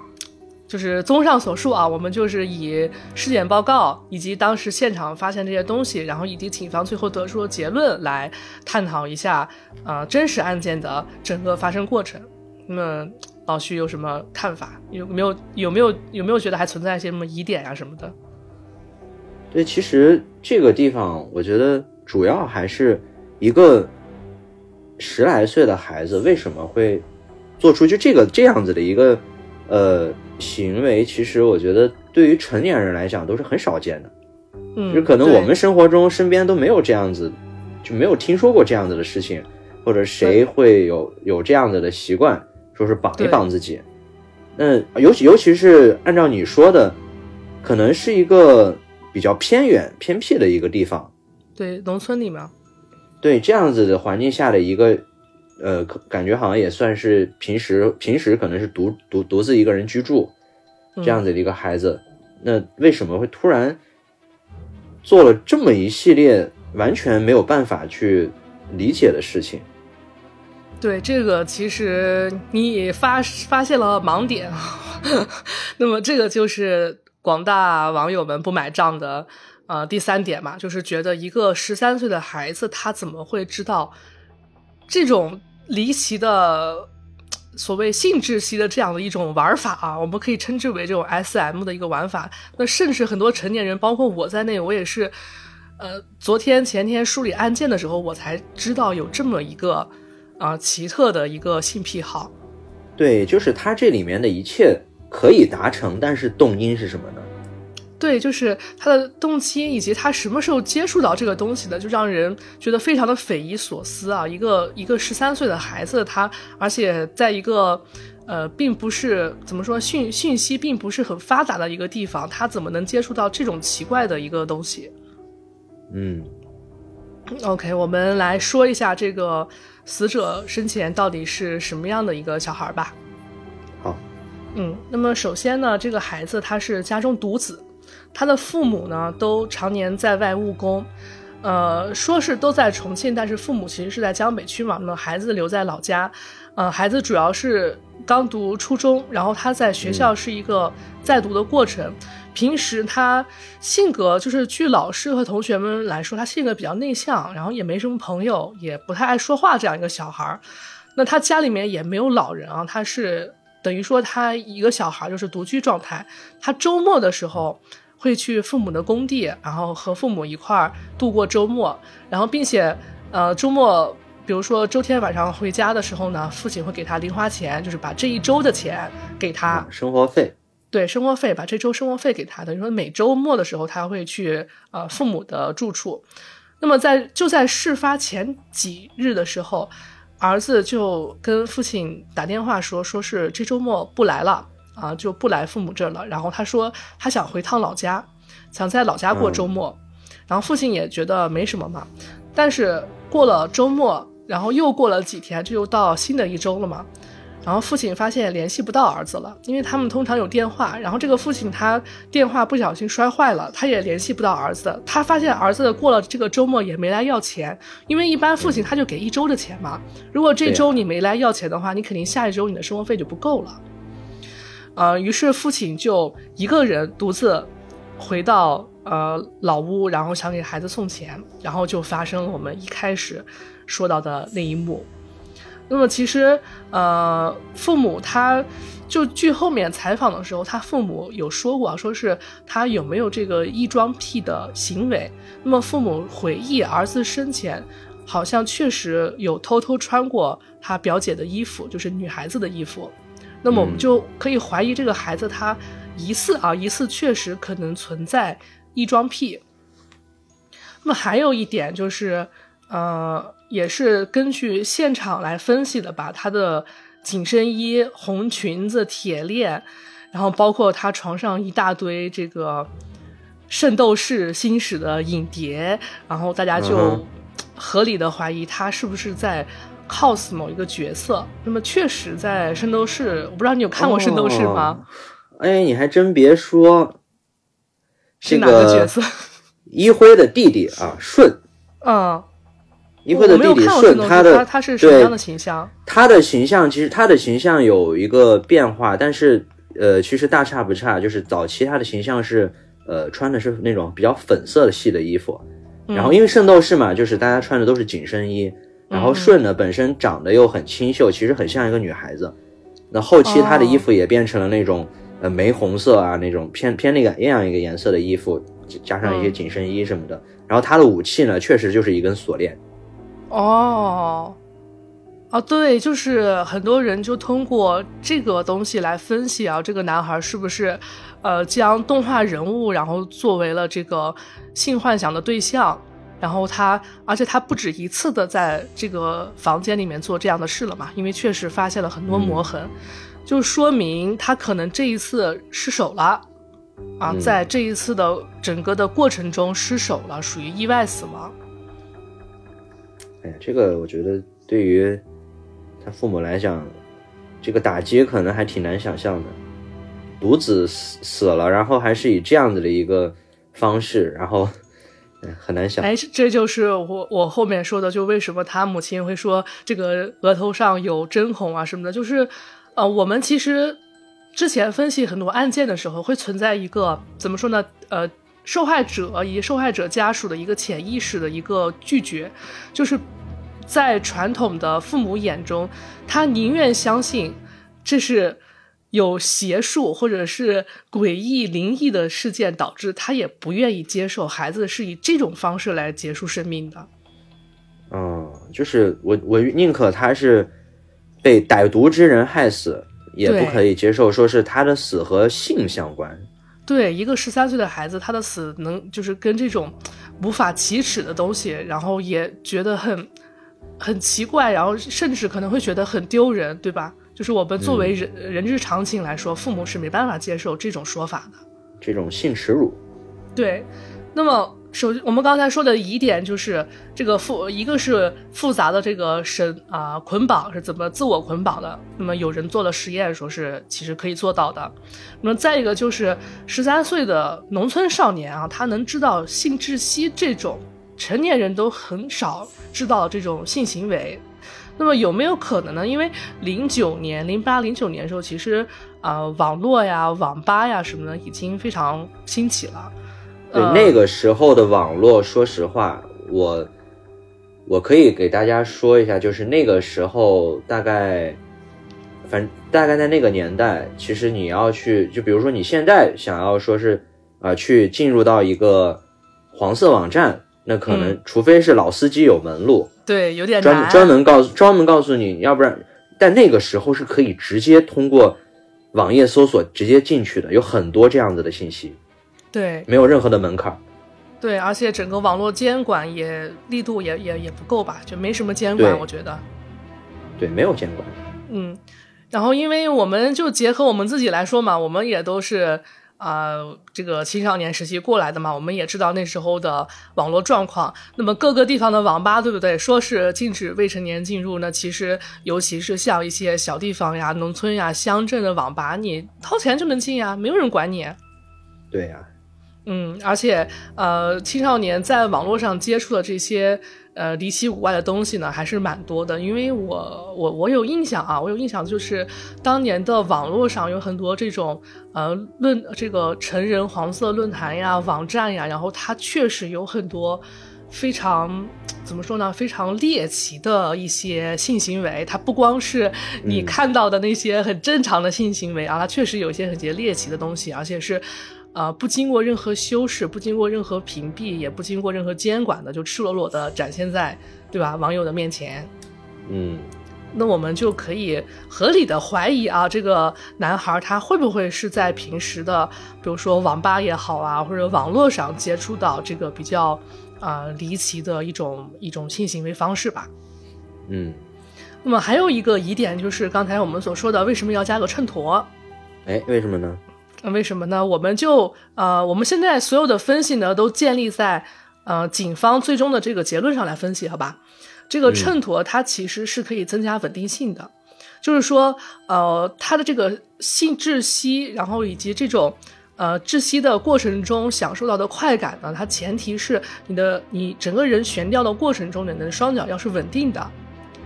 就是综上所述啊，我们就是以尸检报告以及当时现场发现这些东西，然后以及警方最后得出的结论来探讨一下，呃，真实案件的整个发生过程。那么老徐有什么看法？有没有有没有有没有觉得还存在一些什么疑点啊什么的？对，其实这个地方，我觉得主要还是一个十来岁的孩子为什么会做出就这个这样子的一个呃行为，其实我觉得对于成年人来讲都是很少见的。嗯，就可能我们生活中身边都没有这样子，就没有听说过这样子的事情，或者谁会有有这样子的习惯，说是绑一绑自己。那尤其尤其是按照你说的，可能是一个比较偏远偏僻的一个地方，对农村里嘛，对这样子的环境下的一个，呃，感觉好像也算是平时平时可能是独独独自一个人居住这样子的一个孩子，那为什么会突然做了这么一系列完全没有办法去理解的事情？对这个，其实你发发现了盲点，那么这个就是广大网友们不买账的呃第三点嘛，就是觉得一个十三岁的孩子他怎么会知道这种离奇的所谓性窒息的这样的一种玩法啊？我们可以称之为这种 S.M 的一个玩法。那甚至很多成年人，包括我在内，我也是。呃，昨天前天梳理案件的时候，我才知道有这么一个啊、呃奇特的一个性癖好。对，就是他这里面的一切可以达成，但是动因是什么呢？对，就是他的动机以及他什么时候接触到这个东西的，就让人觉得非常的匪夷所思啊！一个一个十三岁的孩子，他而且在一个呃，并不是怎么说讯讯息并不是很发达的一个地方，他怎么能接触到这种奇怪的一个东西？嗯，OK，我们来说一下这个死者生前到底是什么样的一个小孩吧。好，嗯，那么首先呢，这个孩子他是家中独子，他的父母呢都常年在外务工，呃，说是都在重庆，但是父母其实是在江北区嘛，那么孩子留在老家，呃，孩子主要是刚读初中，然后他在学校是一个在读的过程。平时他性格就是，据老师和同学们来说，他性格比较内向，然后也没什么朋友，也不太爱说话这样一个小孩儿。那他家里面也没有老人啊，他是等于说他一个小孩就是独居状态。他周末的时候会去父母的工地，然后和父母一块儿度过周末，然后并且呃周末。比如说周天晚上回家的时候呢，父亲会给他零花钱，就是把这一周的钱给他，生活费，对生活费，把这周生活费给他，等于说每周末的时候他会去呃父母的住处。那么在就在事发前几日的时候，儿子就跟父亲打电话说，说是这周末不来了，啊，就不来父母这儿了。然后他说他想回趟老家，想在老家过周末。然后父亲也觉得没什么嘛。但是过了周末，然后又过了几天，这又到新的一周了嘛。然后父亲发现联系不到儿子了，因为他们通常有电话。然后这个父亲他电话不小心摔坏了，他也联系不到儿子。他发现儿子过了这个周末也没来要钱，因为一般父亲他就给一周的钱嘛。如果这周你没来要钱的话，你肯定下一周你的生活费就不够了。呃，于是父亲就一个人独自回到呃老屋，然后想给孩子送钱，然后就发生了我们一开始说到的那一幕。那么其实，呃，父母他就据后面采访的时候，他父母有说过，说是他有没有这个异装癖的行为。那么父母回忆，儿子生前好像确实有偷偷穿过他表姐的衣服，就是女孩子的衣服。那么我们就可以怀疑这个孩子他疑似啊，疑似确实可能存在异装癖。那么还有一点就是，呃。也是根据现场来分析的吧，他的紧身衣、红裙子、铁链，然后包括他床上一大堆这个《圣斗士星矢》的影碟，然后大家就合理的怀疑他是不是在 cos 某一个角色。那么确实，在《圣斗士》，我不知道你有看过《圣斗士》吗？哎，你还真别说，是哪个角色？一辉的弟弟啊，舜。嗯。一辉的弟弟舜，他的他是什么样的形象？他的形象其实他的形象有一个变化，但是呃，其实大差不差。就是早期他的形象是呃穿的是那种比较粉色的系的衣服，然后因为圣斗士嘛，就是大家穿的都是紧身衣，然后舜呢本身长得又很清秀，其实很像一个女孩子。那后期他的衣服也变成了那种呃玫红色啊那种偏偏那个那样一个颜色的衣服，加上一些紧身衣什么的。然后他的武器呢，确实就是一根锁链。哦，哦，对，就是很多人就通过这个东西来分析啊，这个男孩是不是，呃，将动画人物然后作为了这个性幻想的对象，然后他，而且他不止一次的在这个房间里面做这样的事了嘛，因为确实发现了很多磨痕，就说明他可能这一次失手了，啊，在这一次的整个的过程中失手了，属于意外死亡。哎，这个我觉得对于他父母来讲，这个打击可能还挺难想象的。独子死死了，然后还是以这样子的一个方式，然后很难想。哎，这就是我我后面说的，就为什么他母亲会说这个额头上有针孔啊什么的，就是呃，我们其实之前分析很多案件的时候，会存在一个怎么说呢？呃。受害者以及受害者家属的一个潜意识的一个拒绝，就是在传统的父母眼中，他宁愿相信这是有邪术或者是诡异灵异的事件导致，他也不愿意接受孩子是以这种方式来结束生命的。嗯，就是我我宁可他是被歹毒之人害死，也不可以接受说是他的死和性相关。对一个十三岁的孩子，他的死能就是跟这种无法启齿的东西，然后也觉得很很奇怪，然后甚至可能会觉得很丢人，对吧？就是我们作为人人之常情来说，父母是没办法接受这种说法的，这种性耻辱。对，那么。首，我们刚才说的疑点就是这个复，一个是复杂的这个神啊捆绑是怎么自我捆绑的？那么有人做了实验，说是其实可以做到的。那么再一个就是十三岁的农村少年啊，他能知道性窒息这种成年人都很少知道这种性行为。那么有没有可能呢？因为零九年、零八、零九年的时候，其实啊网络呀、网吧呀什么的已经非常兴起了。对那个时候的网络，说实话，我我可以给大家说一下，就是那个时候大概，反大概在那个年代，其实你要去，就比如说你现在想要说是啊，去进入到一个黄色网站，那可能除非是老司机有门路，对，有点专专门告诉专门告诉你，要不然，但那个时候是可以直接通过网页搜索直接进去的，有很多这样子的信息。对，没有任何的门槛。对，而且整个网络监管也力度也也也不够吧，就没什么监管，我觉得。对，没有监管。嗯，然后，因为我们就结合我们自己来说嘛，我们也都是啊、呃这个青少年时期过来的嘛，我们也知道那时候的网络状况。那么各个地方的网吧，对不对？说是禁止未成年进入，那其实尤其是像一些小地方呀、农村呀、乡镇的网吧，你掏钱就能进呀，没有人管你。对呀、嗯，而且呃，青少年在网络上接触的这些呃离奇古怪的东西呢，还是蛮多的。因为我我我有印象啊，我有印象，就是当年的网络上有很多这种呃论这个成人黄色论坛呀、网站呀，然后它确实有很多非常怎么说呢，非常猎奇的一些性行为。它不光是你嗯看到的那些很正常的性行为、啊，它确实有一些很些猎奇的东西，而且是。呃，不经过任何修饰，不经过任何屏蔽，也不经过任何监管的，就赤裸裸的展现在，对吧？网友的面前，嗯，那我们就可以合理的怀疑啊，这个男孩他会不会是在平时的，比如说网吧也好啊，或者网络上接触到这个比较啊、呃离奇的一种一种性行为方式吧？嗯，那么还有一个疑点就是刚才我们所说的，为什么要加个秤砣？哎，为什么呢？那为什么呢？我们就呃，我们现在所有的分析呢，都建立在呃警方最终的这个结论上来分析，好吧？这个秤砣它其实是可以增加稳定性的，就是说呃，它的这个性窒息，然后以及这种呃窒息的过程中享受到的快感呢，它前提是你的你整个人悬吊的过程中，你的双脚要是稳定的，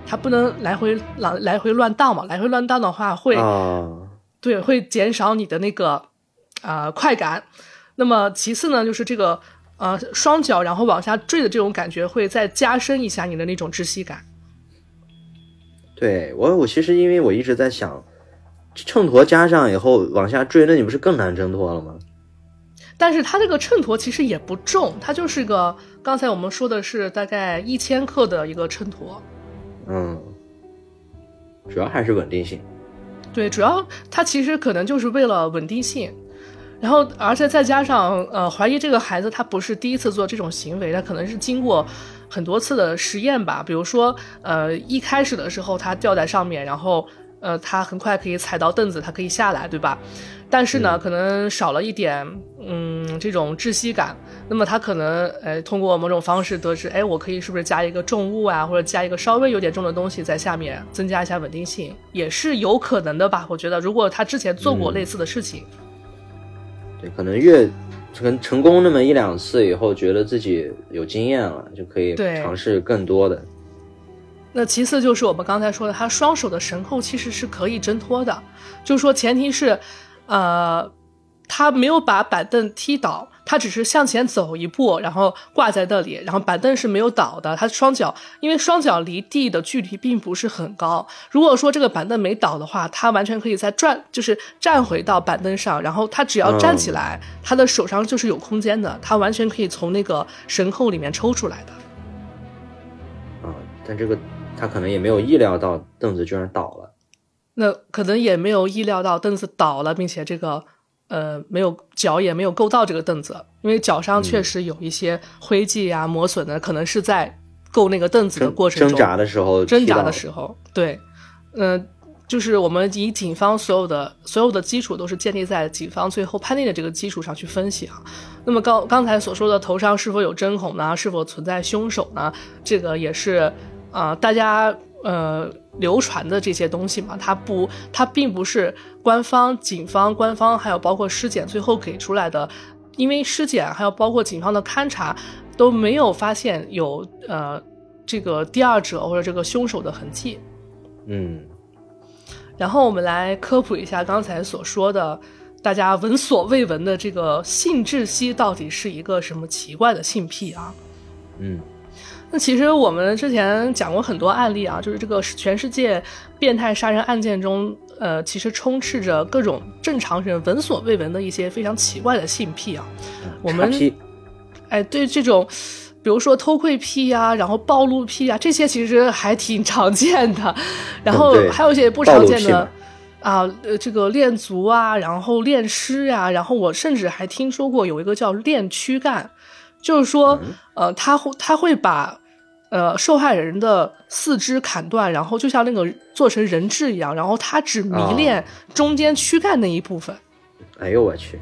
它不能来回来来回乱荡嘛，来回乱荡的话会。啊，对，会减少你的那个啊、呃快感。那么其次呢，就是这个呃双脚然后往下坠的这种感觉，会再加深一下你的那种窒息感。对我我其实因为我一直在想，秤砣加上以后往下坠，那你不是更难挣脱了吗？但是它这个秤砣其实也不重，它就是个刚才我们说的是大概一千克的一个秤砣。嗯，主要还是稳定性。对，主要它其实可能就是为了稳定性，然后而且再加上呃，怀疑这个孩子他不是第一次做这种行为，他可能是经过很多次的实验吧。比如说呃，一开始的时候他吊在上面，然后呃，他很快可以踩到凳子，他可以下来，对吧？但是呢，可能少了一点嗯这种窒息感。那么他可能呃通过某种方式得知，哎，我可以是不是加一个重物啊，或者加一个稍微有点重的东西在下面，增加一下稳定性，也是有可能的吧？我觉得，如果他之前做过嗯类似的事情，对，可能越成成功那么一两次以后，觉得自己有经验了，就可以尝试更多的。那其次就是我们刚才说的，他双手的绳扣其实是可以挣脱的，就是说前提是，呃，他没有把板凳踢倒，他只是向前走一步，然后挂在那里，然后板凳是没有倒的。他双脚因为双脚离地的距离并不是很高，如果说这个板凳没倒的话，他完全可以再转，就是站回到板凳上，然后他只要站起来，他的手上就是有空间的，他完全可以从那个绳扣里面抽出来的。啊，但这个他可能也没有意料到凳子居然倒了。那可能也没有意料到凳子倒了，并且这个呃没有脚也没有够到这个凳子，因为脚上确实有一些灰迹啊、磨损的，可能是在够那个凳子的过程中挣扎的时候，挣扎的时候，对，嗯、就是我们以警方所有的所有的基础都是建立在警方最后判定的这个基础上去分析啊。那么刚刚才所说的头上是否有针孔呢？是否存在凶手呢？这个也是啊、呃大家呃流传的这些东西嘛，它不，它并不是官方、警方、官方还有包括尸检最后给出来的，因为尸检还有包括警方的勘查都没有发现有呃这个第二者或者这个凶手的痕迹。嗯，然后我们来科普一下刚才所说的大家闻所未闻的这个性窒息到底是一个什么奇怪的性癖啊？嗯，那其实我们之前讲过很多案例啊，就是这个全世界变态杀人案件中，呃，其实充斥着各种正常人闻所未闻的一些非常奇怪的性癖啊。我们哎，对这种，比如说偷窥癖啊，然后暴露癖啊，这些其实还挺常见的。然后还有一些不常见的啊，呃，这个恋足啊，然后恋尸啊，然后我甚至还听说过有一个叫恋躯干，就是说，嗯呃，他会他会把呃受害人的四肢砍断，然后就像那个做成人质一样，然后他只迷恋中间躯干那一部分。哎呦我去，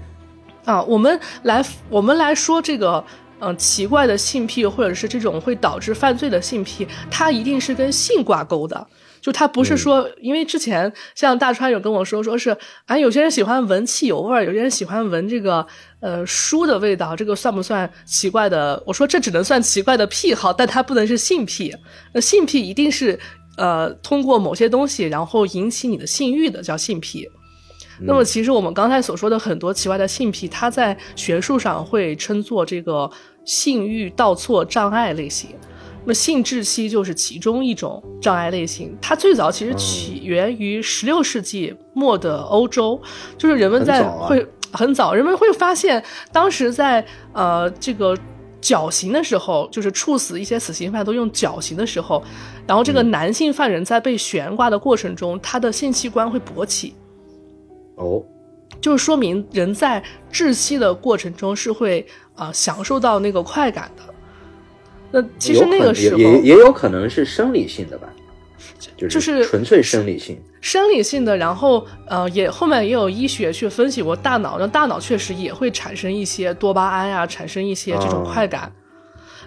啊，我们来我们来说这个，嗯、奇怪的性癖或者是这种会导致犯罪的性癖，它一定是跟性挂钩的。就他不是说，因为之前像大川有跟我说，说是啊，有些人喜欢闻汽油味儿，有些人喜欢闻这个呃书的味道，这个算不算奇怪的？我说这只能算奇怪的癖好，但它不能是性癖。那性癖一定是呃通过某些东西，然后引起你的性欲的，叫性癖。那么，其实我们刚才所说的很多奇怪的性癖，它在学术上会称作这个性欲倒错障碍类型。那么，性窒息就是其中一种障碍类型。它最早其实起源于十六世纪末的欧洲，就是人们在很早啊会很早，人们会发现，当时在呃这个绞刑的时候，就是处死一些死刑犯都用绞刑的时候，然后这个男性犯人在被悬挂的过程中，他的性器官会勃起。哦，就是说明人在窒息的过程中是会啊、呃享受到那个快感的。那其实那个时候也也也有可能是生理性的吧，就就是纯粹生理性。生理性的，然后呃也后面也有医学去分析过大脑，那大脑确实也会产生一些多巴胺啊，产生一些这种哦快感。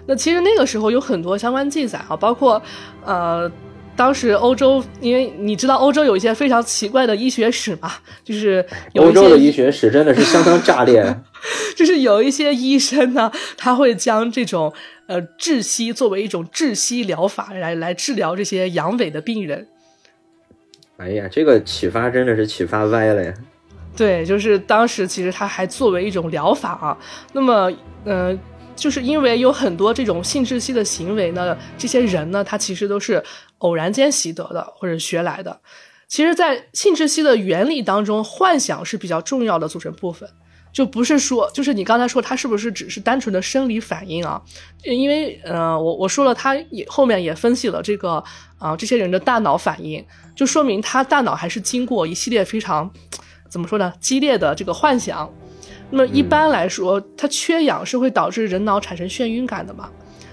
那其实那个时候有很多相关记载啊，包括呃。当时欧洲，因为你知道欧洲有一些非常奇怪的医学史嘛，就是欧洲的医学史真的是相当炸裂。就是有一些医生呢，他会将这种呃窒息作为一种窒息疗法来来治疗这些阳痿的病人。哎呀，这个启发真的是启发歪了呀！对，就是当时其实他还作为一种疗法啊。那么，呃，就是因为有很多这种性窒息的行为呢，这些人呢，他其实都是偶然间习得的或者学来的。其实，在性窒息的原理当中，幻想是比较重要的组成部分。就不是说，就是你刚才说它是不是只是单纯的生理反应啊？因为呃，我我说了，他也后面也分析了这个啊、这些人的大脑反应，就说明他大脑还是经过一系列非常怎么说呢，激烈的这个幻想。那么一般来说，它缺氧是会导致人脑产生眩晕感的嘛？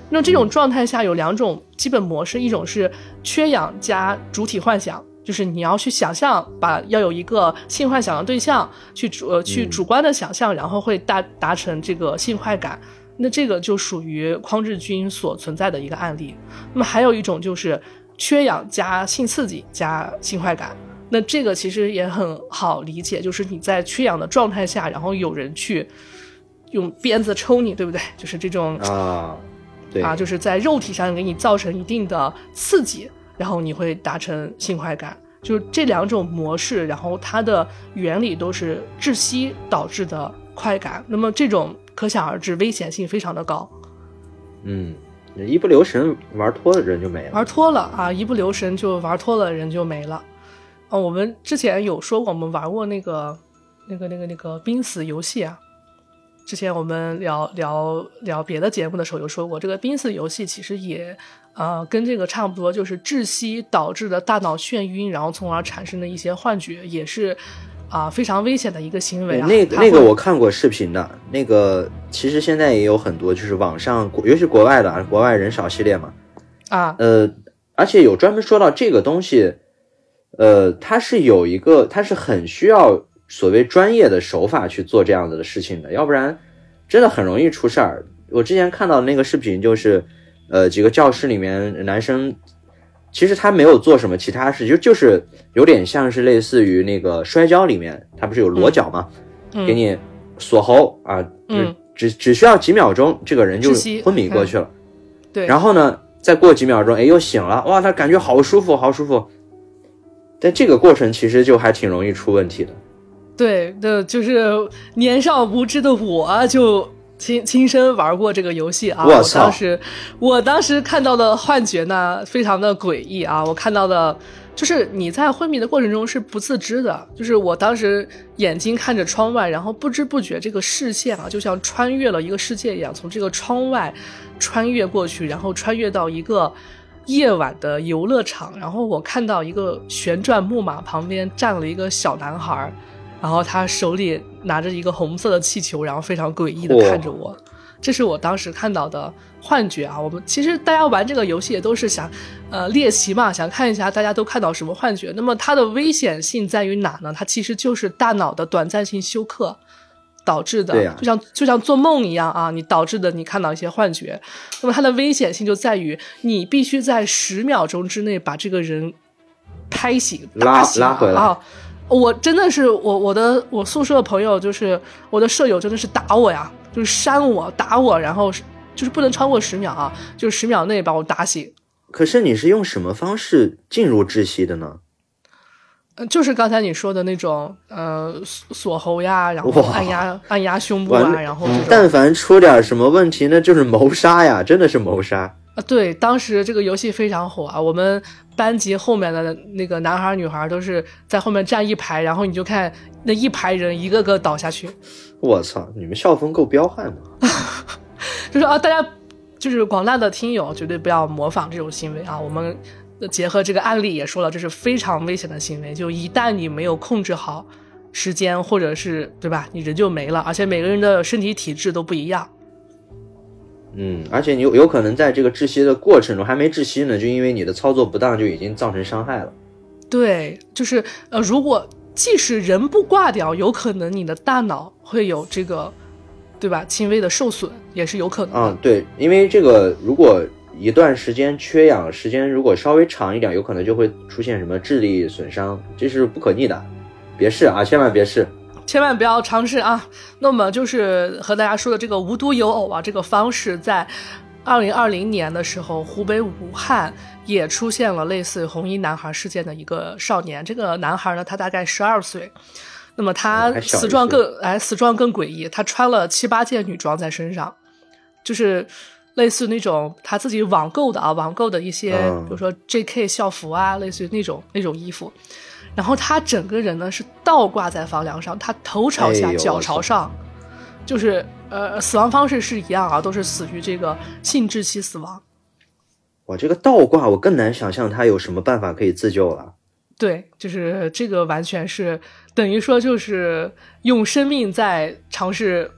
那这种状态下有两种基本模式，一种是缺氧加主体幻想，就是你要去想象，把要有一个性幻想的对象，去主呃去主观的想象，然后会达达成这个性快感。那这个就属于匡志军所存在的一个案例。那么还有一种就是缺氧加性刺激加性快感。那这个其实也很好理解，就是你在缺氧的状态下，然后有人去用鞭子抽你，对不对？就是这种啊，对啊，就是在肉体上给你造成一定的刺激，然后你会达成性快感。就是这两种模式，然后它的原理都是窒息导致的快感。那么这种可想而知，危险性非常的高。嗯，一不留神玩脱了人就没了。玩脱了啊，一不留神就玩脱了，人就没了。啊，我们之前有说过，我们玩过那个、那个、那个、那个濒死游戏啊。之前我们聊聊聊别的节目的时候有说过，这个濒死游戏其实也呃跟这个差不多，就是窒息导致的大脑眩晕，然后从而产生的一些幻觉，也是啊、非常危险的一个行为啊。那个那个我看过视频的，那个其实现在也有很多，就是网上，尤其国外的啊，国外人少系列嘛，啊呃，而且有专门说到这个东西，呃，它是有一个，它是很需要所谓专业的手法去做这样子的事情的，要不然真的很容易出事儿。我之前看到的那个视频就是，呃，几个教室里面男生，其实他没有做什么其他事，就就是有点像是类似于那个摔跤里面，他不是有裸脚吗？嗯给你锁喉啊，嗯只只只需要几秒钟，这个人就昏迷过去了。对，然后呢，再过几秒钟，哎，又醒了，哇，他感觉好舒服，好舒服。但这个过程其实就还挺容易出问题的。对的，就是年少无知的我就亲亲身玩过这个游戏啊。我当时我当时看到的幻觉呢，非常的诡异啊。我看到的就是你在昏迷的过程中是不自知的，就是我当时眼睛看着窗外，然后不知不觉这个视线啊，就像穿越了一个世界一样，从这个窗外穿越过去，然后穿越到一个。夜晚的游乐场，然后我看到一个旋转木马旁边站了一个小男孩，然后他手里拿着一个红色的气球，然后非常诡异的看着我，这是我当时看到的幻觉啊。我们其实大家玩这个游戏也都是想，呃，猎奇嘛，想看一下大家都看到什么幻觉。那么它的危险性在于哪呢？它其实就是大脑的短暂性休克导致的，对呀就像就像做梦一样啊，你导致的你看到一些幻觉。那么它的危险性就在于你必须在十秒钟之内把这个人拍醒、拉打醒拉回来啊。我真的是我我的我宿舍的朋友，就是我的舍友，真的是打我呀，就是扇我打我，然后就是不能超过十秒啊，就是十秒内把我打醒。可是你是用什么方式进入窒息的呢？呃，就是刚才你说的那种，呃，锁锁喉呀，然后按压按压胸部啊，然后。但凡出点什么问题，那就是谋杀呀，真的是谋杀。啊，对，当时这个游戏非常火啊，我们班级后面的那个男孩儿女孩儿都是在后面站一排，然后你就看那一排人一个个倒下去，我操，你们校风够彪悍的。就是啊，大家就是广大的听友绝对不要模仿这种行为啊！我们结合这个案例也说了，这是非常危险的行为，就一旦你没有控制好时间，或者是对吧，你人就没了，而且每个人的身体体质都不一样。嗯，而且你有有可能在这个窒息的过程中还没窒息呢，就因为你的操作不当就已经造成伤害了。对，就是呃，如果即使人不挂掉，有可能你的大脑会有这个，对吧？轻微的受损也是有可能的。啊，对，因为这个如果一段时间缺氧，时间如果稍微长一点，有可能就会出现什么智力损伤，这是不可逆的。别试啊，千万别试。千万不要尝试啊！那么就是和大家说的这个无独有偶啊，这个方式在二零二零年的时候，湖北武汉也出现了类似红衣男孩事件的一个少年。这个男孩呢，他大概十二岁，那么他死状更哎死状更诡异，他穿了七八件女装在身上，就是类似那种他自己网购的啊，网购的一些，嗯比如说 J.K. 校服啊，类似于那种那种衣服。然后他整个人呢是倒挂在房梁上，他头朝下，哎脚朝上，就是呃死亡方式是一样啊，都是死于这个性窒息死亡。哇，这个倒挂我更难想象他有什么办法可以自救了。对，就是这个完全是等于说就是用生命在尝试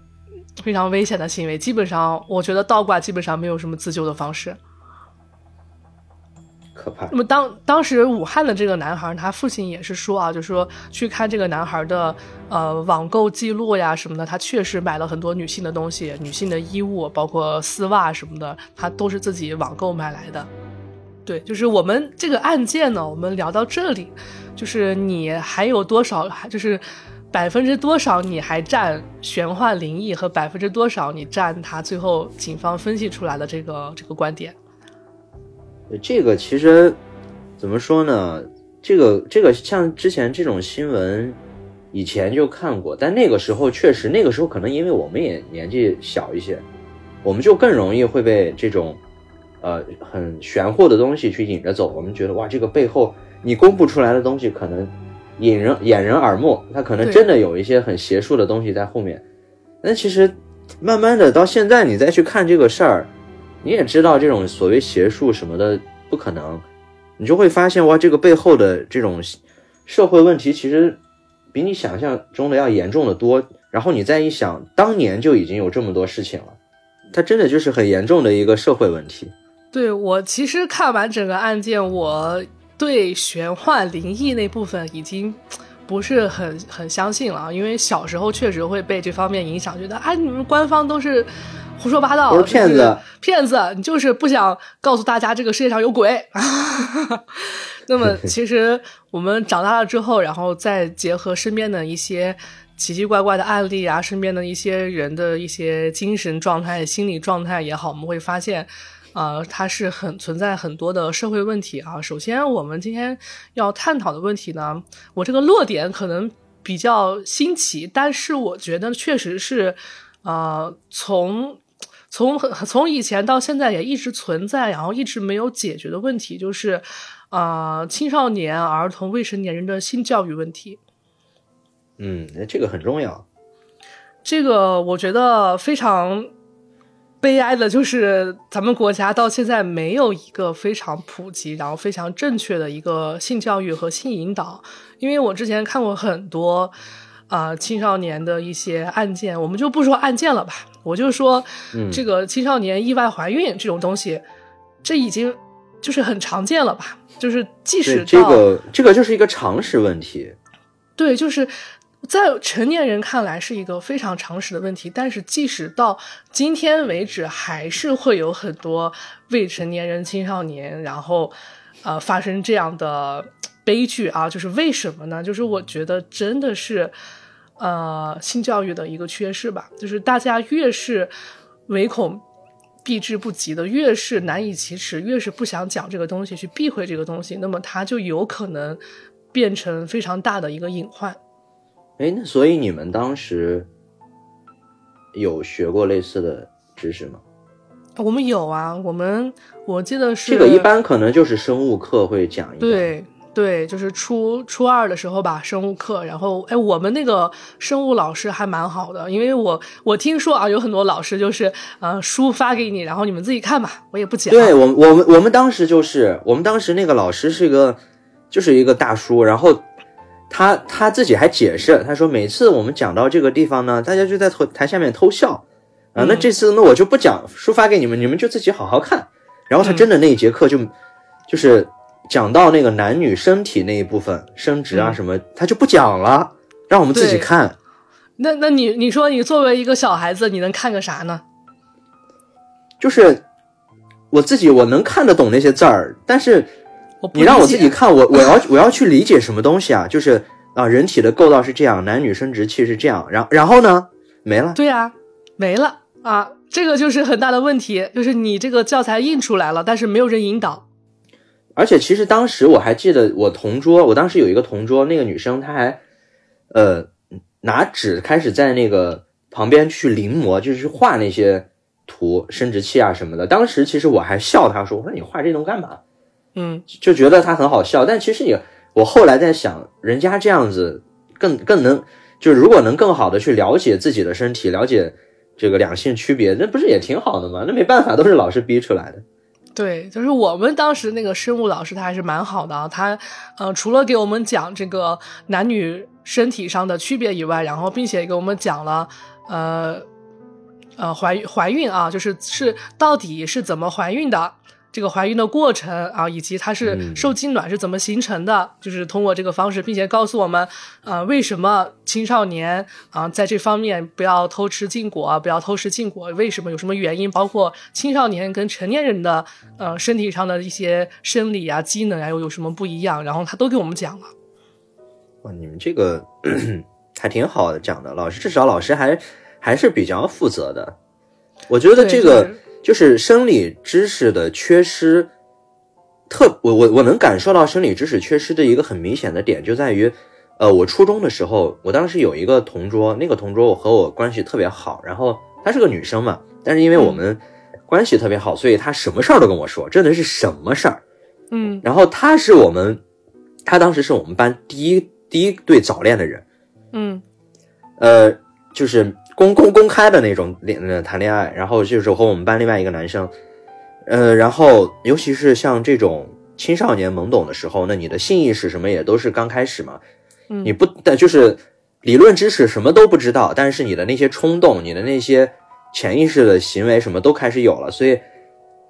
非常危险的行为。基本上，我觉得倒挂基本上没有什么自救的方式。可怕那。么当当时武汉的这个男孩，他父亲也是说啊，就是说去看这个男孩的呃网购记录呀什么的，他确实买了很多女性的东西，女性的衣物，包括丝袜什么的，他都是自己网购买来的。对，就是我们这个案件呢，我们聊到这里，就是你还有多少，就是百分之多少你还占玄幻灵异，和百分之多少你占他最后警方分析出来的这个这个观点。这个其实怎么说呢？这个这个像之前这种新闻，以前就看过，但那个时候确实，那个时候可能因为我们也年纪小一些，我们就更容易会被这种呃很玄乎的东西去引着走。我们觉得哇，这个背后你公布出来的东西可能引人掩人耳目，它可能真的有一些很邪术的东西在后面。但其实慢慢的到现在，你再去看这个事儿。你也知道这种所谓邪术什么的不可能，你就会发现哇，这个背后的这种社会问题其实比你想象中的要严重的多。然后你再一想，当年就已经有这么多事情了，它真的就是很严重的一个社会问题。对我其实看完整个案件，我对玄幻灵异那部分已经不是很很相信了，因为小时候确实会被这方面影响，觉得啊你们官方都是胡说八道，都是骗子骗子，你就是不想告诉大家这个世界上有鬼。那么 其实我们长大了之后，然后再结合身边的一些奇奇怪怪的案例啊，身边的一些人的一些精神状态、心理状态也好，我们会发现。呃，它是很存在很多的社会问题啊。首先，我们今天要探讨的问题呢，我这个落点可能比较新奇，但是我觉得确实是，呃，从从从以前到现在也一直存在，然后一直没有解决的问题，就是呃，青少年、儿童、未成年人的性教育问题。嗯，这个很重要。这个我觉得非常悲哀的就是，咱们国家到现在没有一个非常普及，然后非常正确的一个性教育和性引导。因为我之前看过很多，啊、青少年的一些案件，我们就不说案件了吧，我就说嗯这个青少年意外怀孕这种东西，这已经就是很常见了吧？就是即使这个这个就是一个常识问题。对，就是在成年人看来是一个非常常识的问题，但是即使到今天为止，还是会有很多未成年人、青少年，然后呃发生这样的悲剧啊，就是为什么呢？就是我觉得真的是呃性教育的一个缺失吧，就是大家越是唯恐。避之不及的，越是难以启齿，越是不想讲这个东西，去避讳这个东西，那么它就有可能变成非常大的一个隐患。哎，那所以你们当时有学过类似的知识吗？我们有啊，我们我记得是这个一般可能就是生物课会讲一讲。对对，就是初初二的时候吧，生物课，然后哎，我们那个生物老师还蛮好的，因为我我听说啊，有很多老师就是呃书发给你，然后你们自己看吧，我也不讲。对我们我们我们当时就是我们当时那个老师是一个就是一个大叔，然后他他自己还解释，他说每次我们讲到这个地方呢，大家就在头台下面偷笑啊，那嗯这次那我就不讲书发给你们，你们就自己好好看。然后他真的那一节课就、就是讲到那个男女身体那一部分生殖啊嗯什么，他就不讲了，让我们自己看。那那你你说你作为一个小孩子，你能看个啥呢？就是我自己我能看得懂那些字儿，但是不你让我自己看，我我要我要去理解什么东西啊？就是啊，人体的构造是这样，男女生殖器是这样，然然后呢没了。对呀、没了啊，这个就是很大的问题，就是你这个教材印出来了，但是没有人引导。而且其实当时我还记得我同桌，我当时有一个同桌，那个女生她还呃拿纸开始在那个旁边去临摹，就是画那些图生殖器啊什么的。当时其实我还笑她说：“我说你画这东干嘛？”嗯，就觉得她很好笑，但其实也，我后来在想，人家这样子更更能，就是如果能更好的去了解自己的身体，了解这个两性区别，那不是也挺好的吗？那没办法，都是老师逼出来的。对，就是我们当时那个生物老师，他还是蛮好的。他呃，除了给我们讲这个男女身体上的区别以外，然后并且给我们讲了呃呃怀怀孕啊，就是是到底是怎么怀孕的。这个怀孕的过程啊，以及它是嗯受精卵是怎么形成的，就是通过这个方式，并且告诉我们，呃，为什么青少年啊、在这方面不要偷吃禁果啊，不要偷食禁果，为什么有什么原因？包括青少年跟成年人的呃身体上的一些生理啊、机能啊又有什么不一样，然后他都给我们讲了。哇，你们这个 还挺好的讲的，老师至少老师还还是比较负责的。我觉得这个就是就是生理知识的缺失，特我我我能感受到生理知识缺失的一个很明显的点就在于，呃，我初中的时候，我当时有一个同桌，那个同桌我和我关系特别好，然后她是个女生嘛，但是因为我们关系特别好，所以她什么事儿都跟我说，真的是什么事儿。嗯。然后她是我们，她当时是我们班第一第一对早恋的人，嗯。呃，就是公公公开的那种恋呃谈恋爱，然后就是和我们班另外一个男生，呃，然后尤其是像这种青少年懵懂的时候，那你的性意识什么也都是刚开始嘛，嗯你不但就是理论知识什么都不知道，但是你的那些冲动，你的那些潜意识的行为什么都开始有了，所以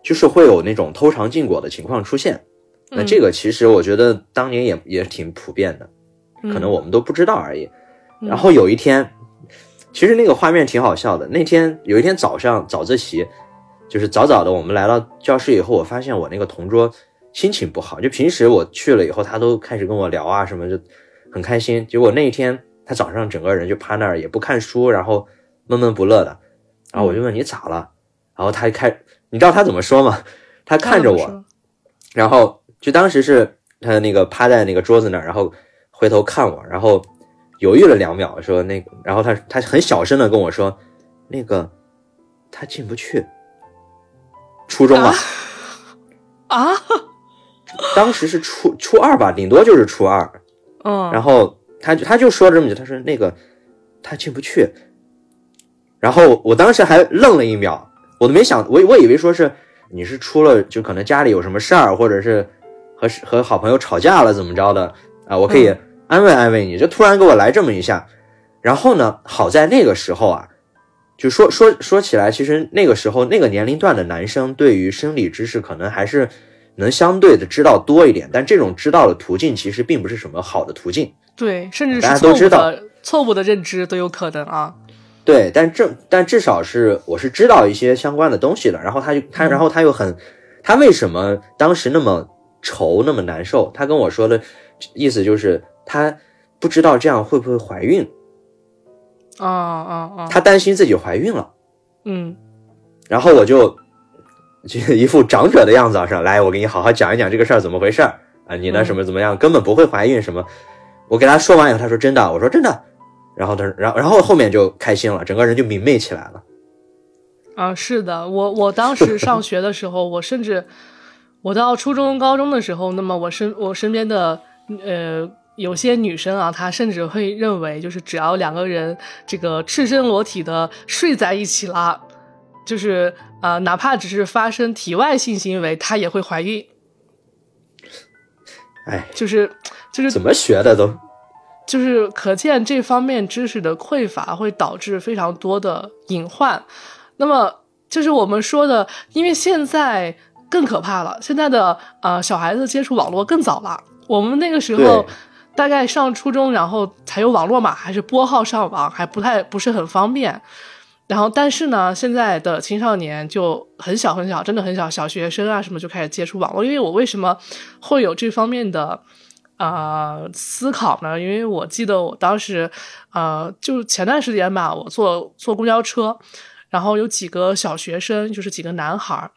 就是会有那种偷尝禁果的情况出现。那这个其实我觉得当年也也挺普遍的，可能我们都不知道而已。嗯然后有一天，其实那个画面挺好笑的。那天有一天早上早自习，就是早早的我们来到教室以后，我发现我那个同桌心情不好。就平时我去了以后，他都开始跟我聊啊什么，就很开心。结果那一天他早上整个人就趴那儿也不看书，然后闷闷不乐的。然后我就问你咋了，然后他开，你知道他怎么说吗？他看着我，然后就当时是他那个趴在那个桌子那儿，然后回头看我，然后犹豫了两秒，说那个，然后他他很小声的跟我说，那个他进不去。初中啊，啊，当时是初初二吧，顶多就是初二。嗯，然后他就他就说这么句，他说那个他进不去。然后我当时还愣了一秒，我都没想，我我以为说是你是出了就可能家里有什么事儿，或者是和和好朋友吵架了怎么着的啊，我可以嗯安慰安慰你。就突然给我来这么一下，然后呢，好在那个时候啊，就说说说起来，其实那个时候那个年龄段的男生对于生理知识可能还是能相对的知道多一点，但这种知道的途径其实并不是什么好的途径。对，甚至大是错误家都知道错误的认知都有可能啊。对，但正但至少是我是知道一些相关的东西的。然后他就他，然后他又很，他为什么当时那么愁那么难受？他跟我说的意思就是她不知道这样会不会怀孕，啊啊啊！他担心自己怀孕了。嗯然后我就就一副长者的样子啊，说来，我给你好好讲一讲这个事儿怎么回事儿啊，你呢嗯什么怎么样，根本不会怀孕什么。我给她说完以后，她说真的，我说真的。然后他，然后然后后面就开心了，整个人就明媚起来了。啊，是的，我我当时上学的时候，我甚至我到初中、高中的时候，那么我身我身边的呃有些女生啊，她甚至会认为，就是只要两个人这个赤身裸体的睡在一起了，就是啊、呃哪怕只是发生体外性行为，她也会怀孕，哎，就是就是怎么学的都？就是可见这方面知识的匮乏会导致非常多的隐患。那么就是我们说的，因为现在更可怕了，现在的呃小孩子接触网络更早了。我们那个时候大概上初中，然后才有网络嘛，还是拨号上网，还不太不是很方便。然后，但是呢，现在的青少年就很小很小，真的很小，小学生啊什么就开始接触网络。因为我为什么会有这方面的呃思考呢？因为我记得我当时呃，就前段时间吧，我坐坐公交车，然后有几个小学生，就是几个男孩儿。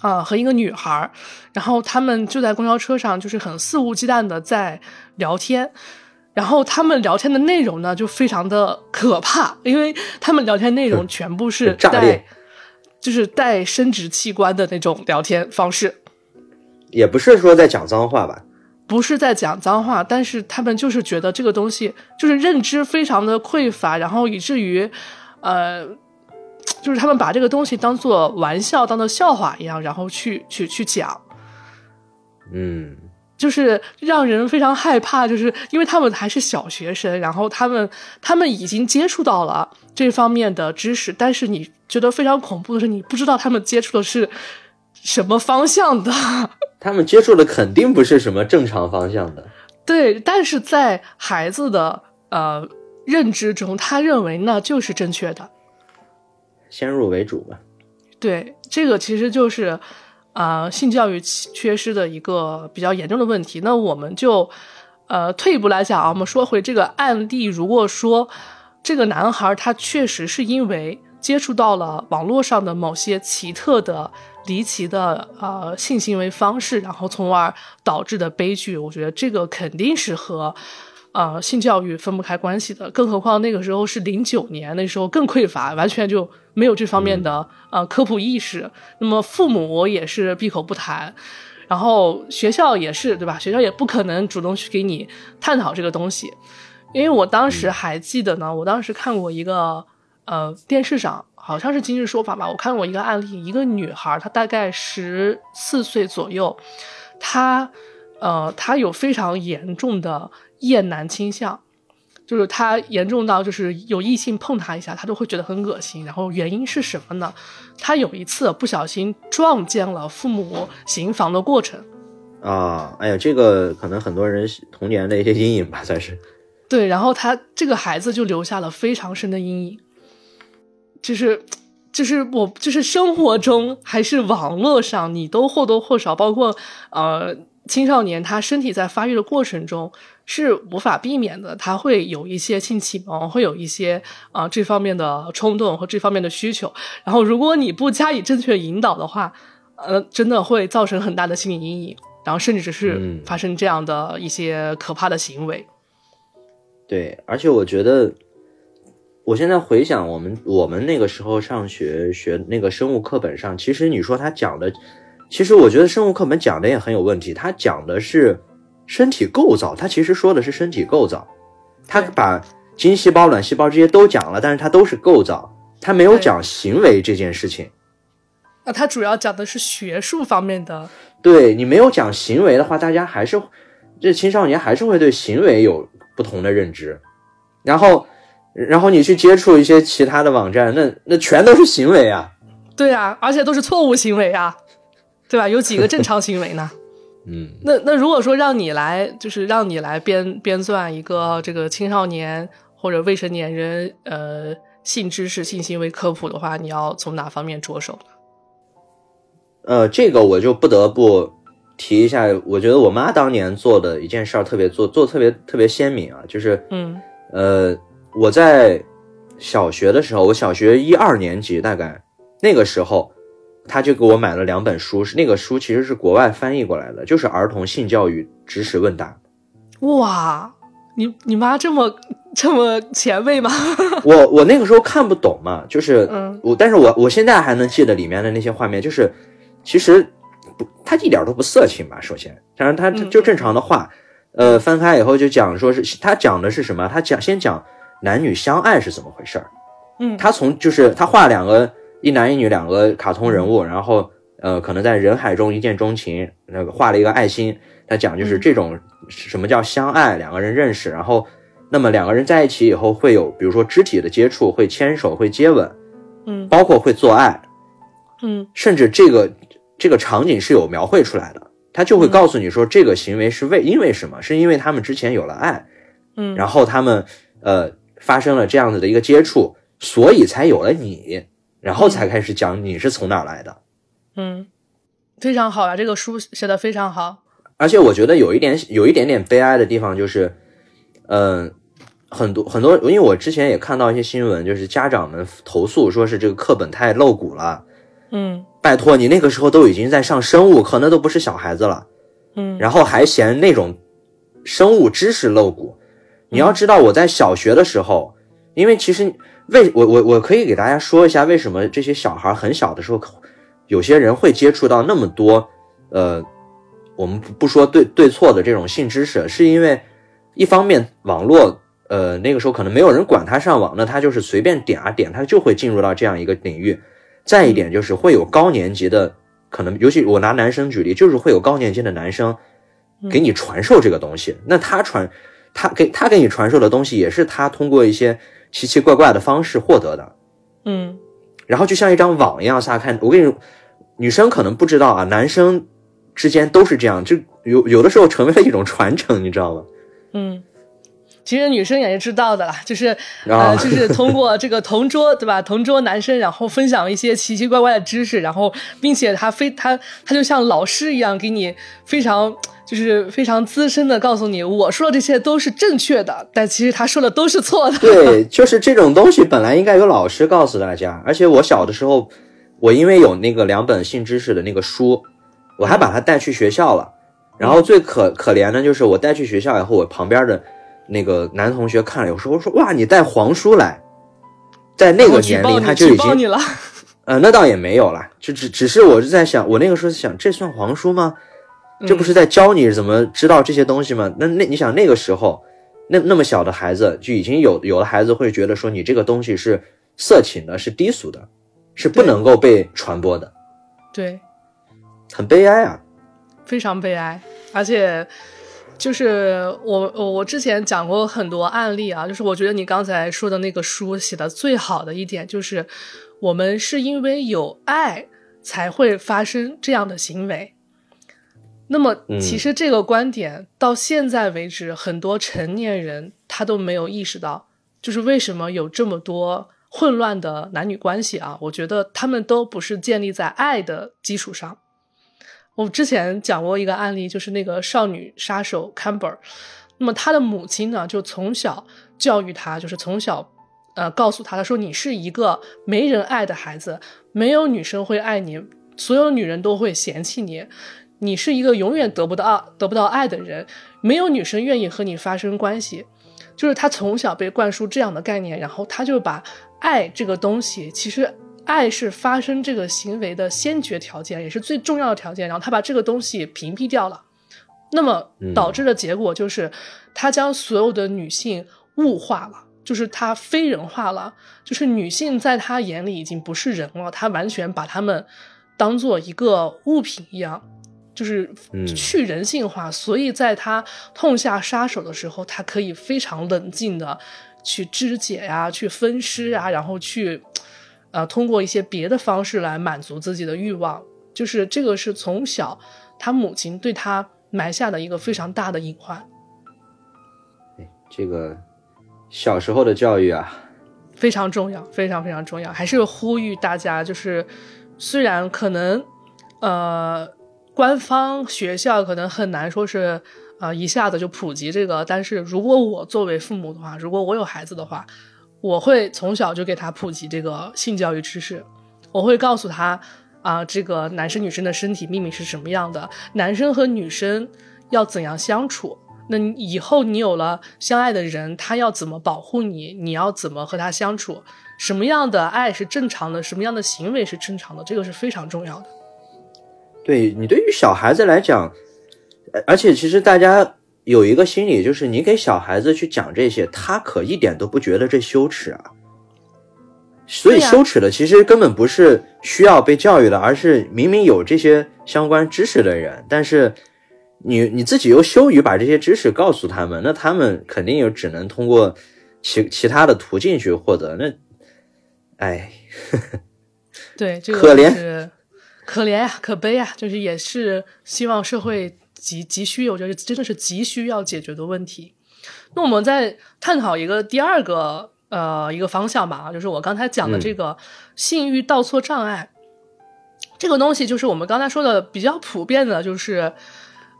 啊、和一个女孩儿，然后他们就在公交车上，就是很肆无忌惮的在聊天，然后他们聊天的内容呢，就非常的可怕，因为他们聊天内容全部是带，就是带生殖器官的那种聊天方式，也不是说在讲脏话吧？不是在讲脏话，但是他们就是觉得这个东西就是认知非常的匮乏，然后以至于，呃，就是他们把这个东西当做玩笑、当做笑话一样，然后去去去讲。嗯，就是让人非常害怕，就是因为他们还是小学生，然后他们他们已经接触到了这方面的知识，但是你觉得非常恐怖的是，你不知道他们接触的是什么方向的。他们接触的肯定不是什么正常方向的。对，但是在孩子的呃认知中，他认为那就是正确的。先入为主吧。对，这个其实就是呃性教育缺失的一个比较严重的问题。那我们就呃退一步来讲啊，我们说回这个案例，如果说这个男孩他确实是因为接触到了网络上的某些奇特的、离奇的呃性行为方式，然后从而导致的悲剧，我觉得这个肯定是和。呃，性教育分不开关系的，更何况那个时候是零九年，那时候更匮乏，完全就没有这方面的、呃科普意识。那么父母也是闭口不谈，然后学校也是，对吧？学校也不可能主动去给你探讨这个东西。因为我当时还记得呢，我当时看过一个呃电视上好像是《今日说法》吧，我看过一个案例，一个女孩，她大概十四岁左右，她呃她有非常严重的厌男倾向。就是他严重到，就是有异性碰他一下，他都会觉得很恶心。然后原因是什么呢？他有一次不小心撞见了父母行房的过程，啊，哎呀，这个可能很多人童年的一些阴影吧，算是。对，然后他这个孩子就留下了非常深的阴影，就是就是我就是生活中还是网络上，你都或多或少，包括呃青少年他身体在发育的过程中是无法避免的，他会有一些性启蒙，会有一些啊、呃这方面的冲动和这方面的需求，然后如果你不加以正确引导的话，呃，真的会造成很大的心理阴影，然后甚至是嗯发生这样的一些可怕的行为。对，而且我觉得，我现在回想我们我们那个时候上学学那个生物课本上，其实你说他讲的，其实我觉得生物课本讲的也很有问题。他讲的是身体构造，他其实说的是身体构造，他把精细胞、卵细胞这些都讲了，但是它都是构造，他没有讲行为这件事情。那它主要讲的是学术方面的，对你没有讲行为的话，大家还是这青少年还是会对行为有不同的认知。然后然后你去接触一些其他的网站，那那全都是行为啊。对啊，而且都是错误行为啊，对吧？有几个正常行为呢？嗯，那那如果说让你来，就是让你来编编撰一个这个青少年或者未成年人呃性知识、性行为科普的话，你要从哪方面着手呢？呃，这个我就不得不提一下，我觉得我妈当年做的一件事儿特别做做特别特别鲜明啊，就是嗯呃我在小学的时候，我小学一二年级大概那个时候，她就给我买了两本书，是那个书其实是国外翻译过来的，就是《儿童性教育知识问答》。哇，你你妈这么 这么前卫吗？我我那个时候看不懂嘛，就是嗯我，但是我我现在还能记得里面的那些画面，就是其实不，他一点都不色情吧？首先，当然它嗯就正常的画，呃，翻开以后就讲说是他讲的是什么？他讲先讲男女相爱是怎么回事儿。嗯他从就是他画两个一男一女两个卡通人物，然后呃可能在人海中一见钟情，那个画了一个爱心，他讲就是嗯。这种什么叫相爱，两个人认识，然后那么两个人在一起以后会有比如说肢体的接触，会牵手，会接吻，嗯包括会做爱，嗯。甚至这个这个场景是有描绘出来的，他就会嗯。告诉你说这个行为是为因为什么，是因为他们之前有了爱，嗯，然后他们呃发生了这样子的一个接触，所以才有了你，然后才开始讲你是从哪儿来的。嗯，非常好呀，这个书写的非常好。而且我觉得有一点有一点点悲哀的地方就是，嗯、很多很多，因为我之前也看到一些新闻，就是家长们投诉说是这个课本太露骨了。嗯拜托，你那个时候都已经在上生物课，那都不是小孩子了，嗯然后还嫌那种生物知识露骨。你要知道，我在小学的时候，因为其实为我我我可以给大家说一下，为什么这些小孩很小的时候，有些人会接触到那么多，呃，我们不不说对对错的这种性知识，是因为一方面网络，呃，那个时候可能没有人管他上网，那他就是随便点啊点，他就会进入到这样一个领域。再一点就是会有高年级的，可能尤其我拿男生举例，就是会有高年级的男生给你传授这个东西。那他传，他给他给你传授的东西，也是他通过一些奇奇怪怪的方式获得的。嗯然后就像一张网一样下看。我跟你说，女生可能不知道啊，男生之间都是这样，就有有的时候成为了一种传承，你知道吗？嗯。其实女生也是知道的啦，就是啊呃，就是通过这个 同桌，对吧？同桌男生，然后分享一些奇奇怪怪的知识，然后并且他非他他就像老师一样，给你非常就是非常资深的告诉你，我说的这些都是正确的，但其实他说的都是错的。对，就是这种东西本来应该有老师告诉大家，而且我小的时候，我因为有那个两本性知识的那个书，我还把它带去学校了。然后最可可怜的就是我带去学校以后，我旁边的那个男同学看了，有时候说哇，你带黄书来，在那个年龄他就已经。呃，那倒也没有啦，就只只是我是在想，我那个时候想，这算黄书吗？这不是在教你怎么知道这些东西吗？那那你想那个时候，那那么小的孩子就已经有有的孩子会觉得说你这个东西是色情的，是低俗的，是不能够被传播的，对，很悲哀啊。非常悲哀，而且就是我我我之前讲过很多案例啊，就是我觉得你刚才说的那个书写的最好的一点就是，我们是因为有爱才会发生这样的行为。那么，嗯其实这个观点到现在为止，很多成年人他都没有意识到，就是为什么有这么多混乱的男女关系啊？我觉得他们都不是建立在爱的基础上。我之前讲过一个案例，就是那个少女杀手 Camber，那么他的母亲呢，就从小教育他，就是从小呃告诉他，他说你是一个没人爱的孩子，没有女生会爱你，所有女人都会嫌弃你，你是一个永远得不到得不到爱的人，没有女生愿意和你发生关系。就是他从小被灌输这样的概念，然后他就把爱这个东西，其实爱是发生这个行为的先决条件，也是最重要的条件。然后他把这个东西屏蔽掉了，那么导致的结果就是，他将所有的女性物化了，就是他非人化了，就是女性在他眼里已经不是人了，他完全把她们当做一个物品一样。就是嗯去人性化，所以在他痛下杀手的时候，他可以非常冷静的去肢解呀、去分尸啊，然后去呃通过一些别的方式来满足自己的欲望。就是这个是从小他母亲对他埋下的一个非常大的隐患。这个小时候的教育啊，非常重要，非常非常重要。还是呼吁大家，就是虽然可能呃官方学校可能很难说是呃一下子就普及这个，但是如果我作为父母的话，如果我有孩子的话，我会从小就给他普及这个性教育知识，我会告诉他啊、这个男生女生的身体秘密是什么样的，男生和女生要怎样相处。那以后你有了相爱的人，他要怎么保护你？你要怎么和他相处？什么样的爱是正常的？什么样的行为是正常的？这个是非常重要的。对你对于小孩子来讲，而且其实大家有一个心理，就是你给小孩子去讲这些，他可一点都不觉得这羞耻啊。所以羞耻的其实根本不是需要被教育的，而是明明有这些相关知识的人，但是你你自己又羞于把这些知识告诉他们，那他们肯定也只能通过其其他的途径去获得。那，哎，对，这个可怜可怜呀、可悲呀、就是也是希望社会急急需，我觉得真的是急需要解决的问题。那我们再探讨一个第二个呃一个方向吧，就是我刚才讲的这个性欲倒错障碍。这个东西就是我们刚才说的比较普遍的，就是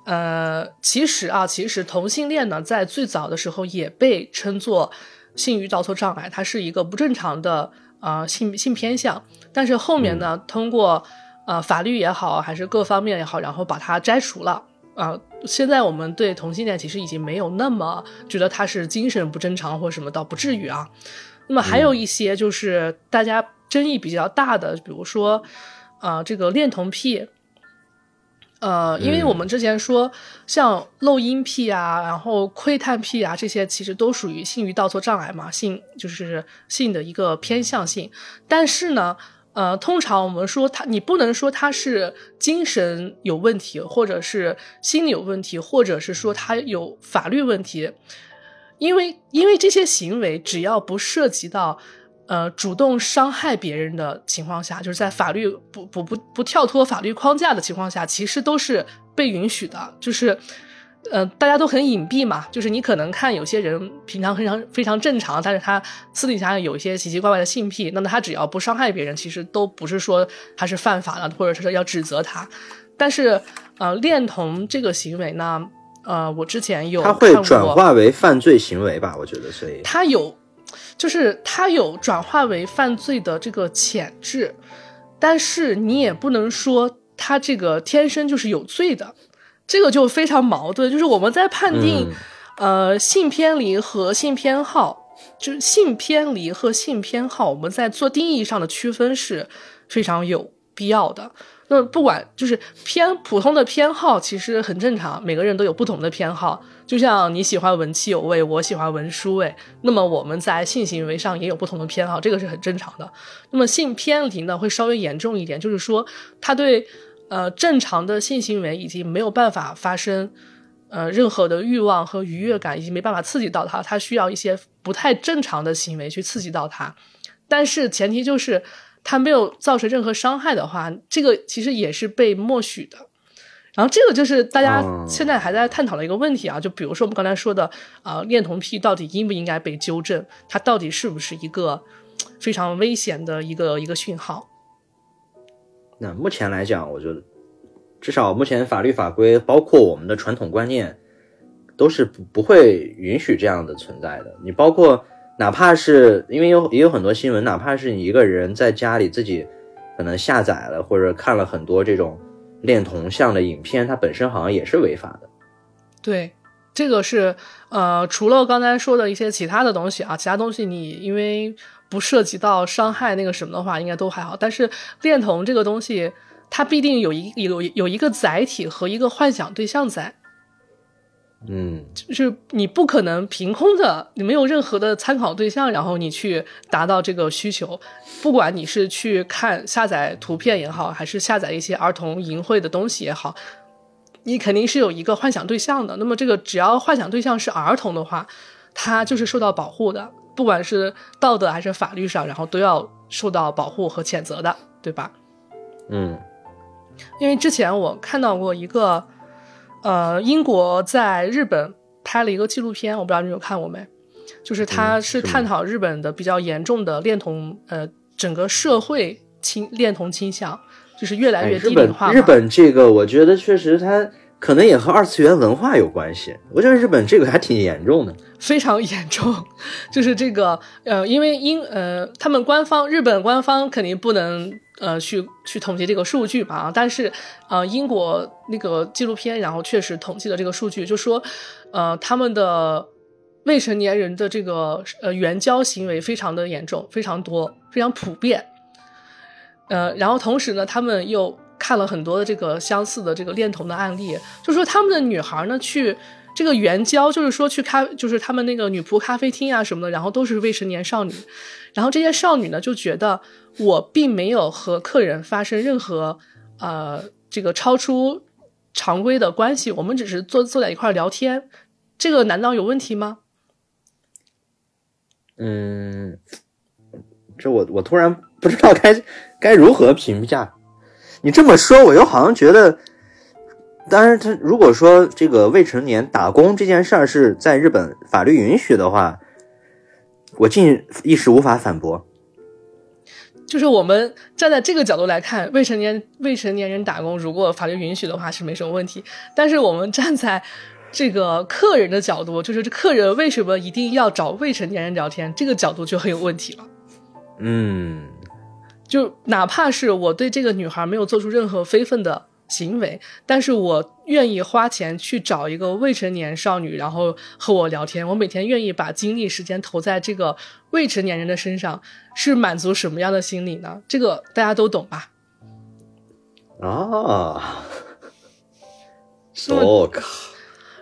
呃，其实啊，其实同性恋呢，在最早的时候也被称作性欲倒错障碍，它是一个不正常的呃性性偏向。但是后面呢，通过呃法律也好，还是各方面也好，然后把它摘除了。啊、现在我们对同性恋其实已经没有那么觉得他是精神不正常或什么，倒不至于啊。那么还有一些就是大家争议比较大的，比如说，啊，这个恋童癖，呃，因为我们之前说，像漏音癖啊，然后窥探癖啊，这些其实都属于性欲倒错障碍嘛，性就是性的一个偏向性。但是呢，呃，通常我们说他，你不能说他是精神有问题，或者是心理有问题，或者是说他有法律问题，因为因为这些行为只要不涉及到。呃，主动伤害别人的情况下，就是在法律不不不不跳脱法律框架的情况下，其实都是被允许的。就是，呃，大家都很隐蔽嘛，就是你可能看有些人平常非常非常正常，但是他私底下有一些奇奇怪怪的性癖，那么他只要不伤害别人，其实都不是说他是犯法的，或者是说要指责他。但是，呃，恋童这个行为呢，呃，我之前有他会转化为犯罪行为吧？我觉得，所以他有，就是他有转化为犯罪的这个潜质，但是你也不能说他这个天生就是有罪的，这个就非常矛盾。就是我们在判定、呃性偏离和性偏好，就是性偏离和性偏好，我们在做定义上的区分是非常有必要的。那不管就是偏普通的偏好，其实很正常，每个人都有不同的偏好。就像你喜欢闻气有味，我喜欢闻书味，那么我们在性行为上也有不同的偏好，这个是很正常的。那么性偏离呢，会稍微严重一点，就是说他对呃正常的性行为已经没有办法发生呃任何的欲望和愉悦感，已经没办法刺激到他，他需要一些不太正常的行为去刺激到他。但是前提就是他没有造成任何伤害的话，这个其实也是被默许的。然后这个就是大家哦现在还在探讨的一个问题啊，就比如说我们刚才说的，啊，恋童癖到底应不应该被纠正？它到底是不是一个非常危险的一个一个讯号？那目前来讲，我觉得至少目前法律法规，包括我们的传统观念，都是不不会允许这样的存在的。你包括哪怕是因为有也有很多新闻，哪怕是你一个人在家里自己可能下载了或者看了很多这种恋童像的影片，它本身好像也是违法的。对，这个是呃，除了刚才说的一些其他的东西啊，其他东西你因为不涉及到伤害那个什么的话，应该都还好。但是恋童这个东西，它必定有一有有一个载体和一个幻想对象在。嗯，就是你不可能凭空的，你没有任何的参考对象，然后你去达到这个需求。不管你是去看下载图片也好，还是下载一些儿童淫秽的东西也好，你肯定是有一个幻想对象的。那么这个只要幻想对象是儿童的话，他就是受到保护的。不管是道德还是法律上，然后都要受到保护和谴责的，对吧？嗯因为之前我看到过一个，呃，英国在日本拍了一个纪录片，我不知道你有看过没？就是它嗯是探讨日本的比较严重的恋童，呃，整个社会倾恋童倾向，就是越来越低龄化嘛。日本这个，我觉得确实它可能也和二次元文化有关系。我觉得日本这个还挺严重的。非常严重，就是这个呃，因为英呃，他们官方日本官方肯定不能呃去去统计这个数据吧，但是呃，英国那个纪录片然后确实统计了这个数据，就说呃他们的未成年人的这个呃援交行为非常的严重，非常多，非常普遍。呃，然后同时呢，他们又看了很多的这个相似的这个恋童的案例，就说他们的女孩呢去这个援交，就是说去咖，就是他们那个女仆咖啡厅啊什么的，然后都是未成年少女，然后这些少女呢就觉得我并没有和客人发生任何呃这个超出常规的关系，我们只是坐坐在一块儿聊天，这个难道有问题吗？嗯，这我我突然不知道该该如何评价。你这么说，我又好像觉得，当然，他如果说这个未成年打工这件事儿是在日本法律允许的话，我竟一时无法反驳。就是我们站在这个角度来看，未成年未成年人打工，如果法律允许的话是没什么问题。但是我们站在这个客人的角度，就是这客人为什么一定要找未成年人聊天，这个角度就很有问题了。嗯，就哪怕是我对这个女孩没有做出任何非分的行为，但是我愿意花钱去找一个未成年少女，然后和我聊天。我每天愿意把精力时间投在这个未成年人的身上，是满足什么样的心理呢？这个大家都懂吧？啊，so 卡，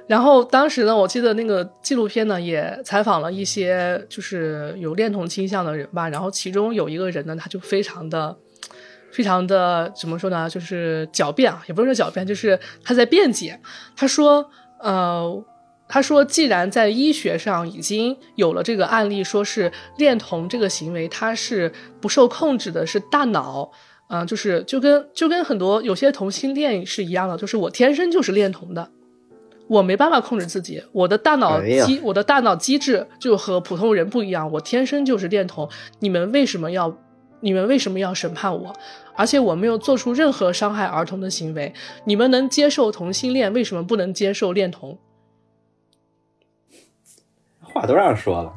然后当时呢，我记得那个纪录片呢也采访了一些就是有恋童倾向的人吧，然后其中有一个人呢，他就非常的、非常的怎么说呢，就是狡辩啊，也不是说狡辩，就是他在辩解。他说，呃，他说，既然在医学上已经有了这个案例，说是恋童这个行为它是不受控制的，是大脑。嗯、就是就跟就跟很多有些同性恋是一样的，就是我天生就是恋童的，我没办法控制自己，我的大脑机、我的大脑机制就和普通人不一样，我天生就是恋童。你们为什么要你们为什么要审判我？而且我没有做出任何伤害儿童的行为，你们能接受同性恋，为什么不能接受恋童？话都让说了。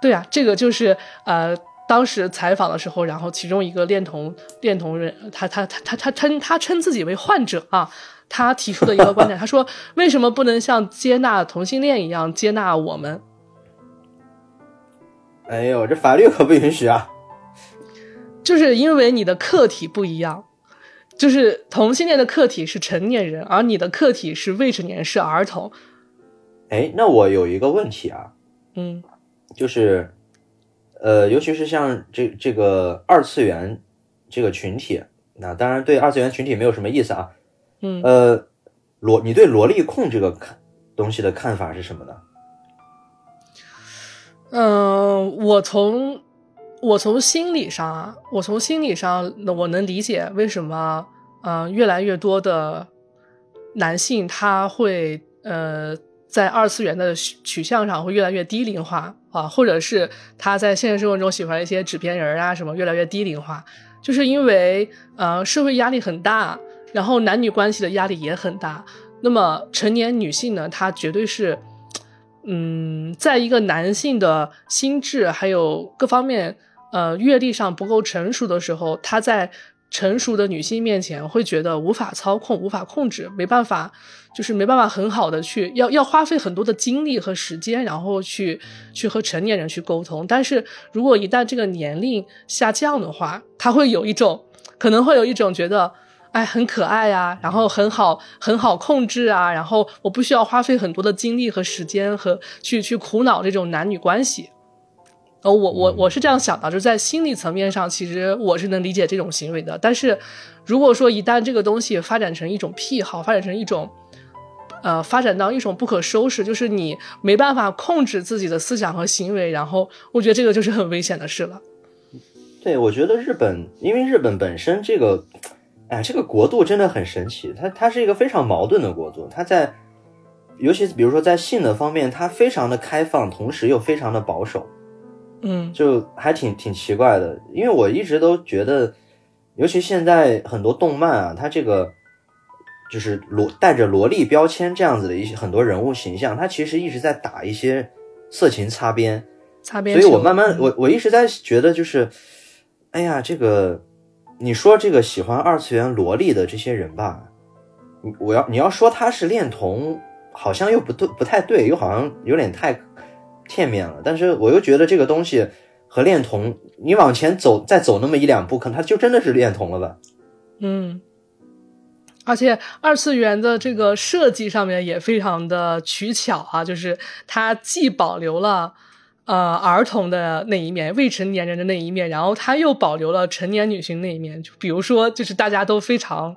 对啊，这个就是呃，当时采访的时候，然后其中一个恋童恋童人，他他他他他称他称自己为患者啊，他提出的一个观点，他说为什么不能像接纳同性恋一样接纳我们？哎呦，这法律可不允许啊！就是因为你的客体不一样，就是同性恋的客体是成年人，而你的客体是未成年，是儿童。哎，那我有一个问题啊，嗯就是，呃，尤其是像这这个二次元这个群体，那当然对二次元群体没有什么意思啊。嗯呃，萝，你对萝莉控这个看东西的看法是什么呢？嗯、我从我从心理上啊，我从心理上，我能理解为什么，嗯、越来越多的男性他会呃在二次元的取取向上会越来越低龄化啊，或者是他在现实生活中喜欢一些纸片人啊什么越来越低龄化，就是因为呃社会压力很大，然后男女关系的压力也很大。那么成年女性呢，她绝对是，嗯，在一个男性的心智还有各方面呃阅历上不够成熟的时候，他在成熟的女性面前会觉得无法操控、无法控制，没办法，就是没办法很好的去要要花费很多的精力和时间，然后去去和成年人去沟通。但是如果一旦这个年龄下降的话，他会有一种可能会有一种觉得。哎，很可爱呀、然后很好，很好控制啊，然后我不需要花费很多的精力和时间和去去苦恼这种男女关系。哦，我我我是这样想的，就是在心理层面上，其实我是能理解这种行为的。但是，如果说一旦这个东西发展成一种癖好，发展成一种呃发展到一种不可收拾，就是你没办法控制自己的思想和行为，然后我觉得这个就是很危险的事了。对，我觉得日本，因为日本本身这个，哎，这个国度真的很神奇，它它是一个非常矛盾的国度，它在，尤其比如说在性的方面，它非常的开放，同时又非常的保守，嗯就还挺挺奇怪的。因为我一直都觉得，尤其现在很多动漫啊，它这个就是萝带着萝莉标签这样子的一些很多人物形象，它其实一直在打一些色情擦边。擦边。所以我慢慢，我我一直在觉得，就是，哎呀，这个，你说这个喜欢二次元萝莉的这些人吧，我要你要说他是恋童，好像又不对，不太对，又好像有点太片面了。但是我又觉得这个东西和恋童，你往前走，再走那么一两步，可能他就真的是恋童了吧？嗯，而且二次元的这个设计上面也非常的取巧啊，就是它既保留了呃儿童的那一面、未成年人的那一面，然后他又保留了成年女性那一面。就比如说，就是大家都非常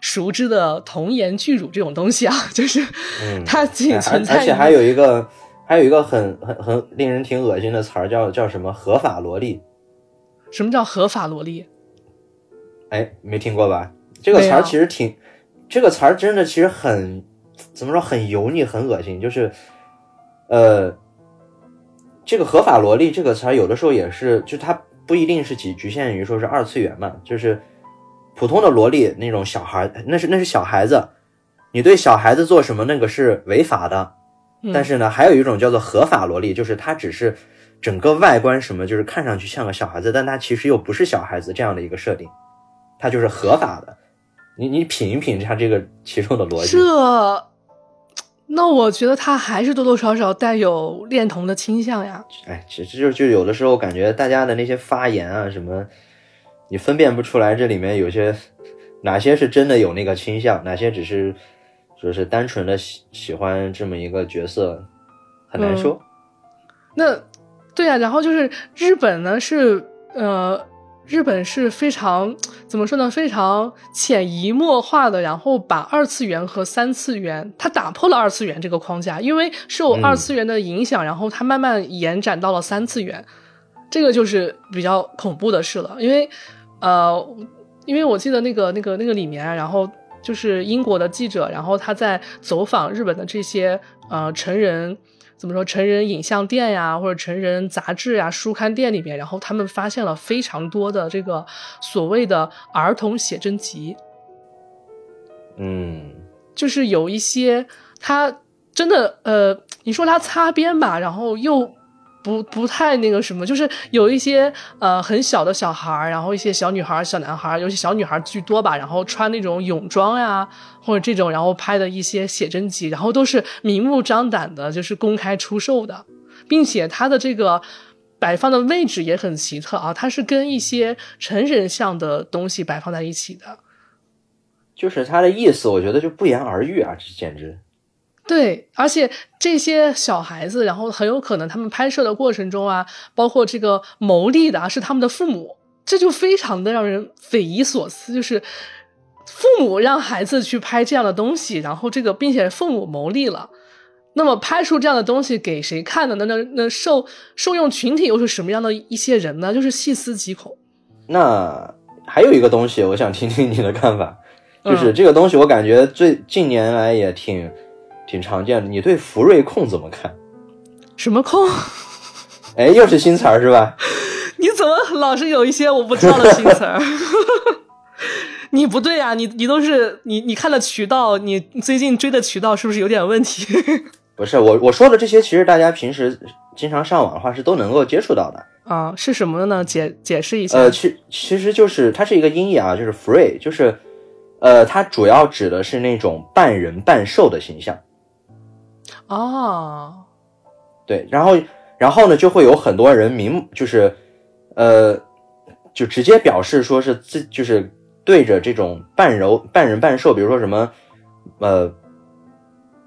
熟知的童颜巨乳这种东西啊，就是，它仅存在而且还有一个还有一个很很很令人挺恶心的词儿，叫叫什么合法萝莉。什么叫合法萝莉？哎，没听过吧？这个词儿其实挺，这个词儿真的其实很，怎么说，很油腻，很恶心。就是，呃，这个合法萝莉这个词儿，有的时候也是，就它不一定是局局限于说是二次元嘛，就是普通的萝莉那种小孩儿，那是那是小孩子，你对小孩子做什么那个是违法的。嗯但是呢，还有一种叫做合法萝莉，就是它只是整个外观什么，就是看上去像个小孩子，但它其实又不是小孩子这样的一个设定，它就是合法的。你你品一品它这个其中的逻辑，这，那我觉得他还是多多少少带有恋童的倾向呀。哎，其实就就有的时候感觉大家的那些发言啊什么，你分辨不出来这里面有些哪些是真的有那个倾向，哪些只是就是单纯的喜喜欢这么一个角色，很难说。那对呀、然后就是日本呢是呃，日本是非常怎么说呢，非常潜移默化的，然后把二次元和三次元，它打破了二次元这个框架，因为受嗯二次元的影响，然后它慢慢延展到了三次元，这个就是比较恐怖的事了，因为呃，因为我记得那个那个那个里面啊，然后。就是英国的记者，然后他在走访日本的这些呃成人怎么说成人影像店呀，或者成人杂志呀、书刊店里面，然后他们发现了非常多的这个所谓的儿童写真集，嗯，就是有一些他真的呃，你说他擦边吧，然后又不不太那个什么，就是有一些呃很小的小孩儿，然后一些小女孩儿、小男孩儿，尤其小女孩儿居多吧，然后穿那种泳装呀，或者这种，然后拍的一些写真集，然后都是明目张胆的，就是公开出售的，并且它的这个。摆放的位置也很奇特啊，它是跟一些成人像的东西摆放在一起的。就是他的意思，我觉得就不言而喻啊，这简直。对，而且这些小孩子，然后很有可能他们拍摄的过程中啊，包括这个牟利的啊，是他们的父母，这就非常的让人匪夷所思，就是父母让孩子去拍这样的东西，然后这个并且父母牟利了。那么拍出这样的东西给谁看呢？那那那受受用群体又是什么样的一些人呢？就是细思极恐。那还有一个东西，我想听听你的看法，就是嗯这个东西，我感觉最近年来也挺挺常见的。你对福瑞控怎么看？什么控？哎，又是新词儿是吧？你怎么老是有一些我不知道的新词儿？你不对呀、你你都是你你看的渠道，你最近追的渠道是不是有点问题？不是我我说的这些，其实大家平时经常上网的话是都能够接触到的。啊，是什么呢？解解释一下。呃，其其实就是它是一个音译啊，就是 free，就是呃，它主要指的是那种半人半兽的形象。哦，对，然后然后呢，就会有很多人明就是呃，就直接表示说是自就是对着这种半柔半人半兽，比如说什么呃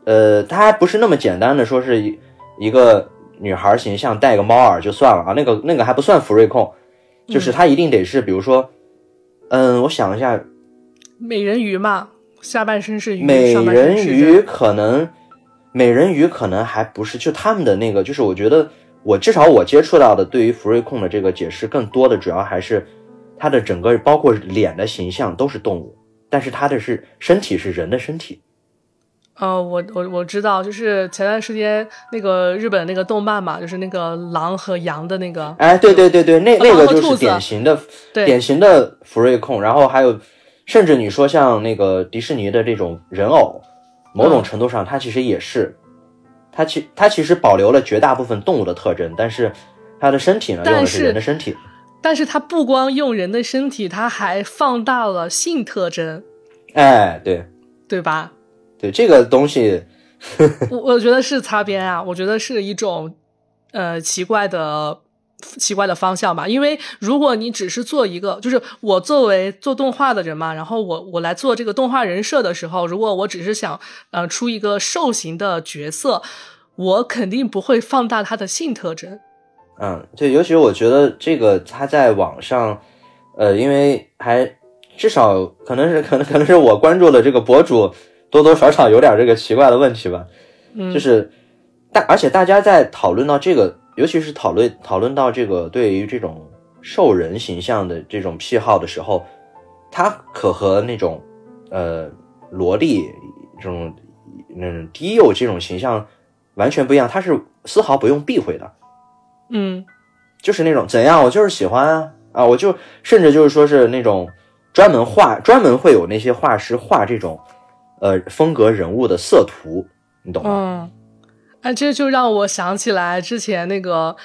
呃，它还不是那么简单的说是一一个女孩形象戴个猫耳就算了啊，那个那个还不算福瑞控，就是它一定得是比如说嗯，我想一下，美人鱼嘛，下半身是鱼，美人鱼可能，美人鱼可能还不是，就他们的那个，就是我觉得我至少我接触到的对于福瑞控的这个解释，更多的主要还是它的整个包括脸的形象都是动物，但是它的是身体是人的身体。呃，我我我知道，就是前段时间那个日本那个动漫嘛，就是那个狼和羊的那个，哎，对对对对，那那个就是典型的对典型的福瑞控，然后还有，甚至你说像那个迪士尼的这种人偶，某种嗯程度上它其实也是，它其它其实保留了绝大部分动物的特征，但是它的身体呢但用的是是人的身体。但是它不光用人的身体，它还放大了性特征，哎，对对吧？对，这个东西，我我觉得是擦边啊，我觉得是一种呃奇怪的奇怪的方向吧。因为如果你只是做一个，就是我作为做动画的人嘛，然后我我来做这个动画人设的时候，如果我只是想呃出一个兽型的角色，我肯定不会放大他的性特征。嗯，对，尤其是我觉得这个他在网上，呃，因为还至少可能是可能可能是我关注的这个博主多多少少有点这个奇怪的问题吧。嗯，就是大，而且大家在讨论到这个，尤其是讨论讨论到这个对于这种兽人形象的这种癖好的时候，它可和那种呃萝莉这种嗯低幼这种形象完全不一样，它是丝毫不用避讳的，嗯就是那种怎样，我就是喜欢啊啊，我就甚至就是说是那种专门画专门会有那些画师画这种呃风格人物的色图，你懂吗？嗯，哎，这就让我想起来之前那个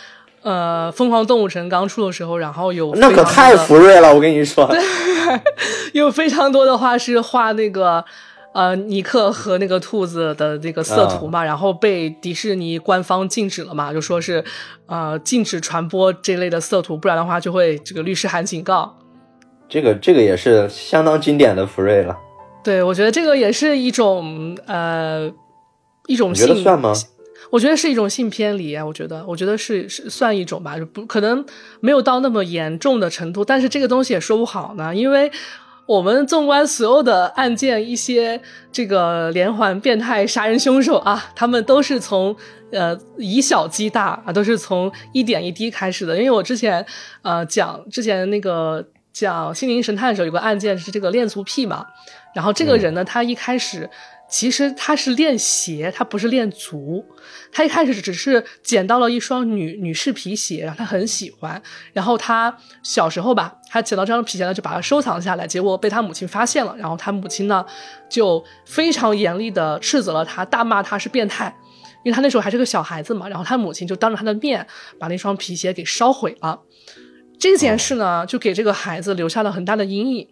呃《疯狂动物城》刚出的时候，然后有那可太福瑞了，我跟你说。有非常多的画是画那个呃尼克和那个兔子的那个色图嘛，然后被迪士尼官方禁止了嘛，就说是呃禁止传播这类的色图，不然的话就会这个律师函警告。这个这个也是相当经典的福瑞了，对，我觉得这个也是一种呃一种你觉得性算吗？我觉得是一种性偏离啊，我觉得，我觉得是是算一种吧，就不可能没有到那么严重的程度，但是这个东西也说不好呢，因为我们纵观所有的案件，一些这个连环变态杀人凶手啊，他们都是从呃以小击大啊，都是从一点一滴开始的。因为我之前呃讲之前那个讲心灵神探的时候，有个案件是这个恋足癖嘛，然后这个人呢，他一开始。其实他是练鞋，他不是练足。他一开始只是捡到了一双女女士皮鞋，然后他很喜欢。然后他小时候吧，他捡到这双皮鞋呢，就把它收藏下来。结果被他母亲发现了，然后他母亲呢就非常严厉的斥责了他，大骂他是变态。因为他那时候还是个小孩子嘛，然后他母亲就当着他的面把那双皮鞋给烧毁了。这件事呢，就给这个孩子留下了很大的阴影。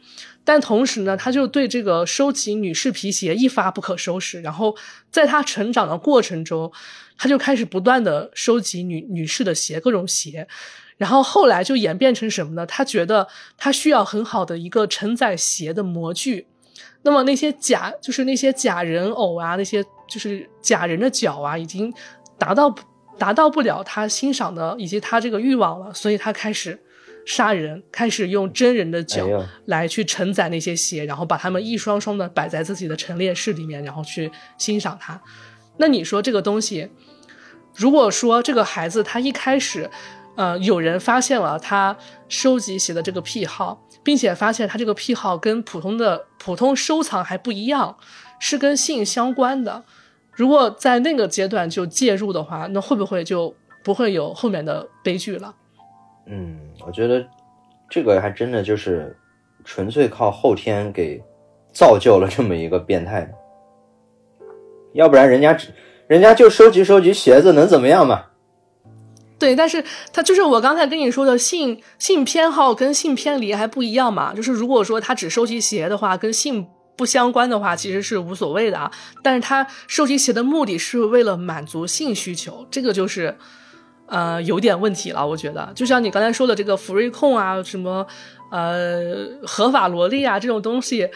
但同时呢，他就对这个收集女士皮鞋一发不可收拾。然后在他成长的过程中，他就开始不断的收集女女士的鞋，各种鞋。然后后来就演变成什么呢？他觉得他需要很好的一个承载鞋的模具。那么那些假，就是那些假人偶啊，那些就是假人的脚啊，已经达到达到不了他欣赏的以及他这个欲望了，所以他开始杀人，开始用真人的脚来去承载那些鞋，然后把它们一双双的摆在自己的陈列室里面，然后去欣赏它。那你说这个东西，如果说这个孩子他一开始，呃，有人发现了他收集鞋的这个癖好，并且发现他这个癖好跟普通的普通收藏还不一样，是跟性相关的。如果在那个阶段就介入的话，那会不会就不会有后面的悲剧了？嗯，我觉得这个还真的就是纯粹靠后天给造就了这么一个变态，要不然人家只人家就收集收集鞋子能怎么样嘛？对，但是他就是我刚才跟你说的性性偏好跟性偏离还不一样嘛。就是如果说他只收集鞋的话，跟性不相关的话，其实是无所谓的啊。但是他收集鞋的目的是为了满足性需求，这个就是呃有点问题了。我觉得，就像你刚才说的这个福瑞控啊，什么呃合法萝莉啊这种东西，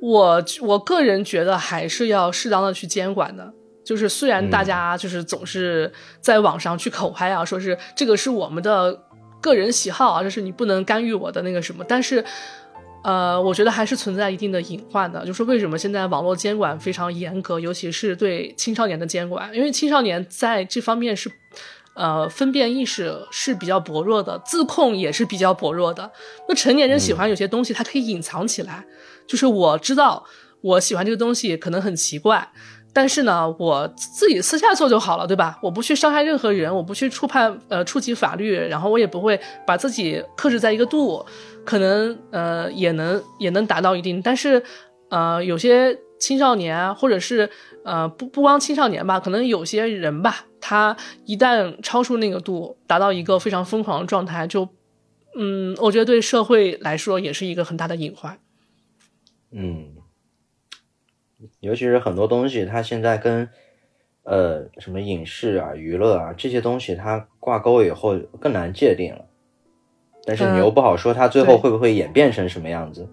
我我个人觉得还是要适当的去监管的。就是虽然大家就是总是在网上去口嗨啊，说是这个是我们的个人喜好啊，就是你不能干预我的那个什么，但是，呃，我觉得还是存在一定的隐患的，就是为什么现在网络监管非常严格，尤其是对青少年的监管，因为青少年在这方面是，呃，分辨意识是比较薄弱的，自控也是比较薄弱的。那成年人喜欢有些东西，他可以隐藏起来，就是我知道我喜欢这个东西可能很奇怪。但是呢，我自己私下做就好了，对吧？我不去伤害任何人，我不去触犯呃触及法律，然后我也不会把自己克制在一个度，可能呃也能也能达到一定。但是呃有些青少年啊，或者是呃不不光青少年吧，可能有些人吧，他一旦超出那个度，达到一个非常疯狂的状态，就嗯，我觉得对社会来说也是一个很大的隐患。嗯。尤其是很多东西，它现在跟呃什么影视啊、娱乐啊这些东西，它挂钩以后更难界定了。但是你又不好说它最后会不会演变成什么样子。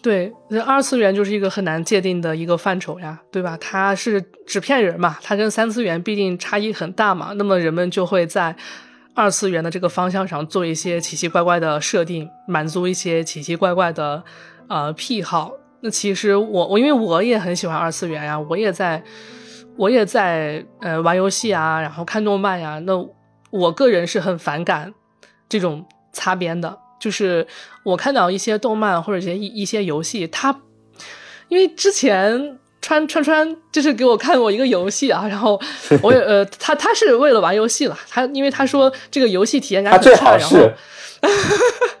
对，二次元就是一个很难界定的一个范畴呀，对吧？它是纸片人嘛，它跟三次元毕竟差异很大嘛，那么人们就会在二次元的这个方向上做一些奇奇怪怪的设定，满足一些奇奇怪怪的呃癖好。那其实我我因为我也很喜欢二次元呀，我也在，我也在呃玩游戏啊，然后看动漫呀。那我个人是很反感这种擦边的，就是我看到一些动漫或者一些一些游戏，它因为之前川川川就是给我看过一个游戏啊，然后我也 呃他他是为了玩游戏了，他因为他说这个游戏体验感很差，然后。他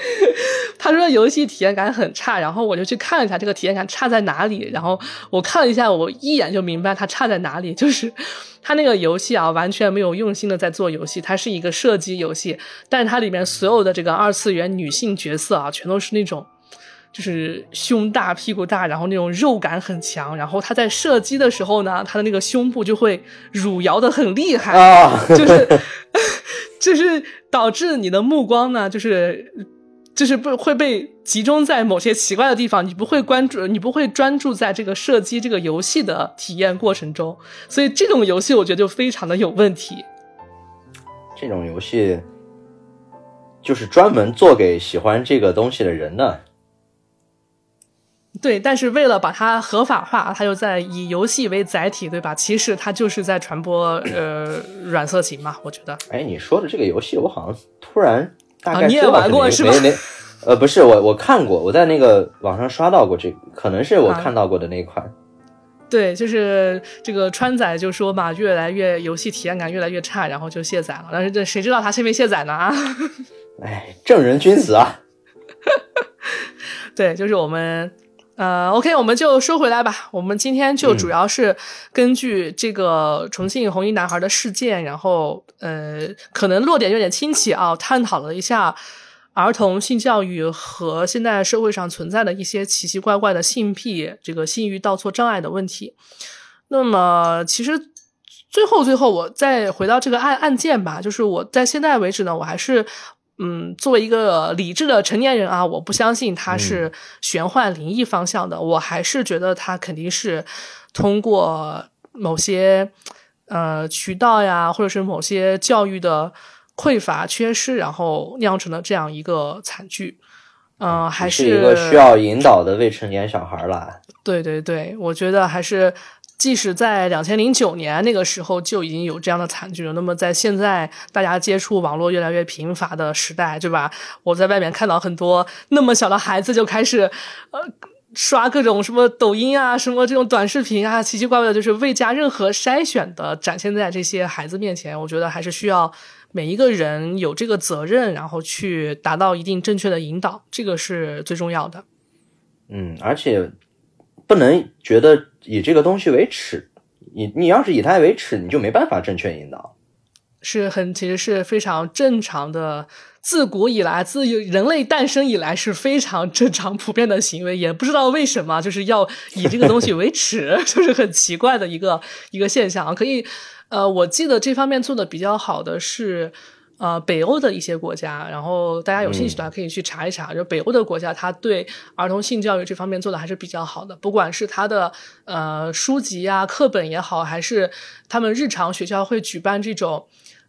说游戏体验感很差，然后我就去看了一下这个体验感差在哪里。然后我看了一下，我一眼就明白它差在哪里，就是它那个游戏啊，完全没有用心的在做游戏，它是一个射击游戏，但是它里面所有的这个二次元女性角色啊，全都是那种就是胸大屁股大，然后那种肉感很强。然后他在射击的时候呢，他的那个胸部就会乳摇的很厉害，就是 就是导致你的目光呢，就是。就是不会被集中在某些奇怪的地方，你不会关注，你不会专注在这个射击这个游戏的体验过程中，所以这种游戏我觉得就非常的有问题。这种游戏就是专门做给喜欢这个东西的人的。对，但是为了把它合法化，他又在以游戏为载体，对吧？其实他就是在传播呃软色情嘛，我觉得。哎，你说的这个游戏，我好像突然。啊，你也玩过是吧？呃，不是我，我看过，我在那个网上刷到过这个，可能是我看到过的那一款。对，就是这个川仔就说嘛，越来越游戏体验感越来越差，然后就卸载了。但是这谁知道他卸没卸载呢？啊！哎，正人君子啊！对，就是我们。呃，OK，我们就说回来吧。我们今天就主要是根据这个重庆红衣男孩的事件，然后呃，可能落点有点清奇啊，探讨了一下儿童性教育和现在社会上存在的一些奇奇怪怪的性癖、这个性欲倒错障碍的问题。那么，其实最后最后，我再回到这个案案件吧，就是我在现在为止呢，我还是。嗯，作为一个理智的成年人啊，我不相信他是玄幻灵异方向的，我还是觉得他肯定是通过某些呃渠道呀，或者是某些教育的匮乏缺失，然后酿成了这样一个惨剧。嗯，还是一个需要引导的未成年小孩了。对对对，我觉得还是。即使在两千零九年那个时候就已经有这样的惨剧了，那么在现在大家接触网络越来越频繁的时代，对吧？我在外面看到很多那么小的孩子就开始，呃，刷各种什么抖音啊，什么这种短视频啊，奇奇怪怪的，就是未加任何筛选的展现在这些孩子面前。我觉得还是需要每一个人有这个责任，然后去达到一定正确的引导，这个是最重要的。嗯，而且不能觉得。以这个东西为耻，你你要是以它为耻，你就没办法正确引导。是很，其实是非常正常的，自古以来，自人类诞生以来是非常正常普遍的行为，也不知道为什么就是要以这个东西为耻，就是很奇怪的一个一个现象。可以，呃，我记得这方面做的比较好的是。呃，北欧的一些国家，然后大家有兴趣的话可以去查一查。就北欧的国家，他对儿童性教育这方面做的还是比较好的，不管是他的呃书籍啊、课本也好，还是他们日常学校会举办这种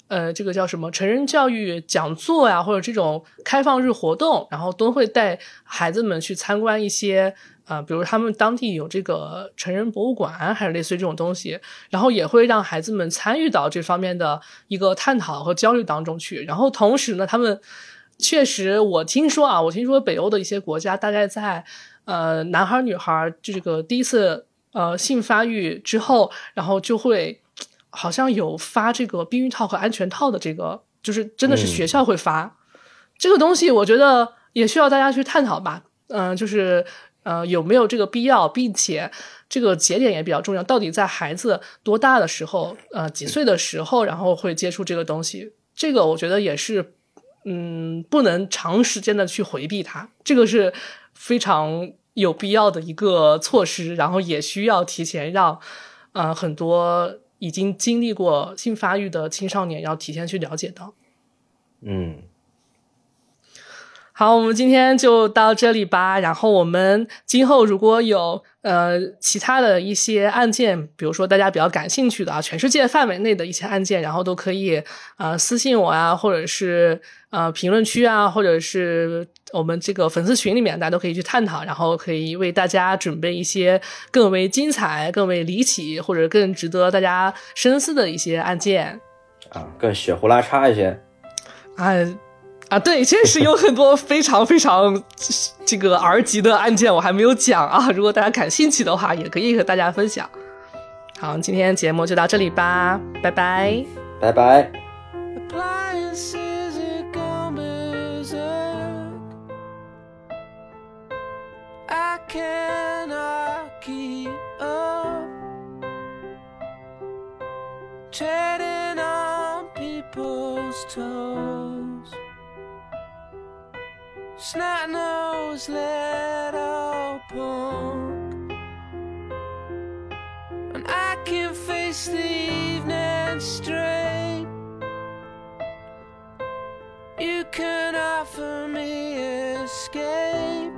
呃，这个叫什么成人教育讲座呀，或者这种开放日活动，然后都会带孩子们去参观一些。啊，比如他们当地有这个成人博物馆，还是类似于这种东西，然后也会让孩子们参与到这方面的一个探讨和交流当中去。然后同时呢，他们确实，我听说啊，我听说北欧的一些国家，大概在呃男孩女孩这个第一次呃性发育之后，然后就会好像有发这个避孕套和安全套的这个，就是真的是学校会发这个东西，我觉得也需要大家去探讨吧。嗯，就是。呃，有没有这个必要，并且这个节点也比较重要。到底在孩子多大的时候，呃，几岁的时候，然后会接触这个东西？这个我觉得也是，嗯，不能长时间的去回避它。这个是非常有必要的一个措施，然后也需要提前让，呃，很多已经经历过性发育的青少年要提前去了解到。嗯。好，我们今天就到这里吧。然后我们今后如果有呃其他的一些案件，比如说大家比较感兴趣的啊，全世界范围内的一些案件，然后都可以呃私信我啊，或者是呃评论区啊，或者是我们这个粉丝群里面，大家都可以去探讨，然后可以为大家准备一些更为精彩、更为离奇或者更值得大家深思的一些案件啊，更血呼拉叉一些啊。啊，对，确实有很多非常非常这个 R 级的案件，我还没有讲啊。如果大家感兴趣的话，也可以和大家分享。好，今天节目就到这里吧，拜拜，拜拜。Snot nose little punk. And I can face the evening straight. You can offer me escape.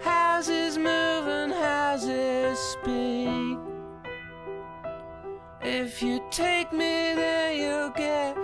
Houses move and houses speak. If you take me there, you'll get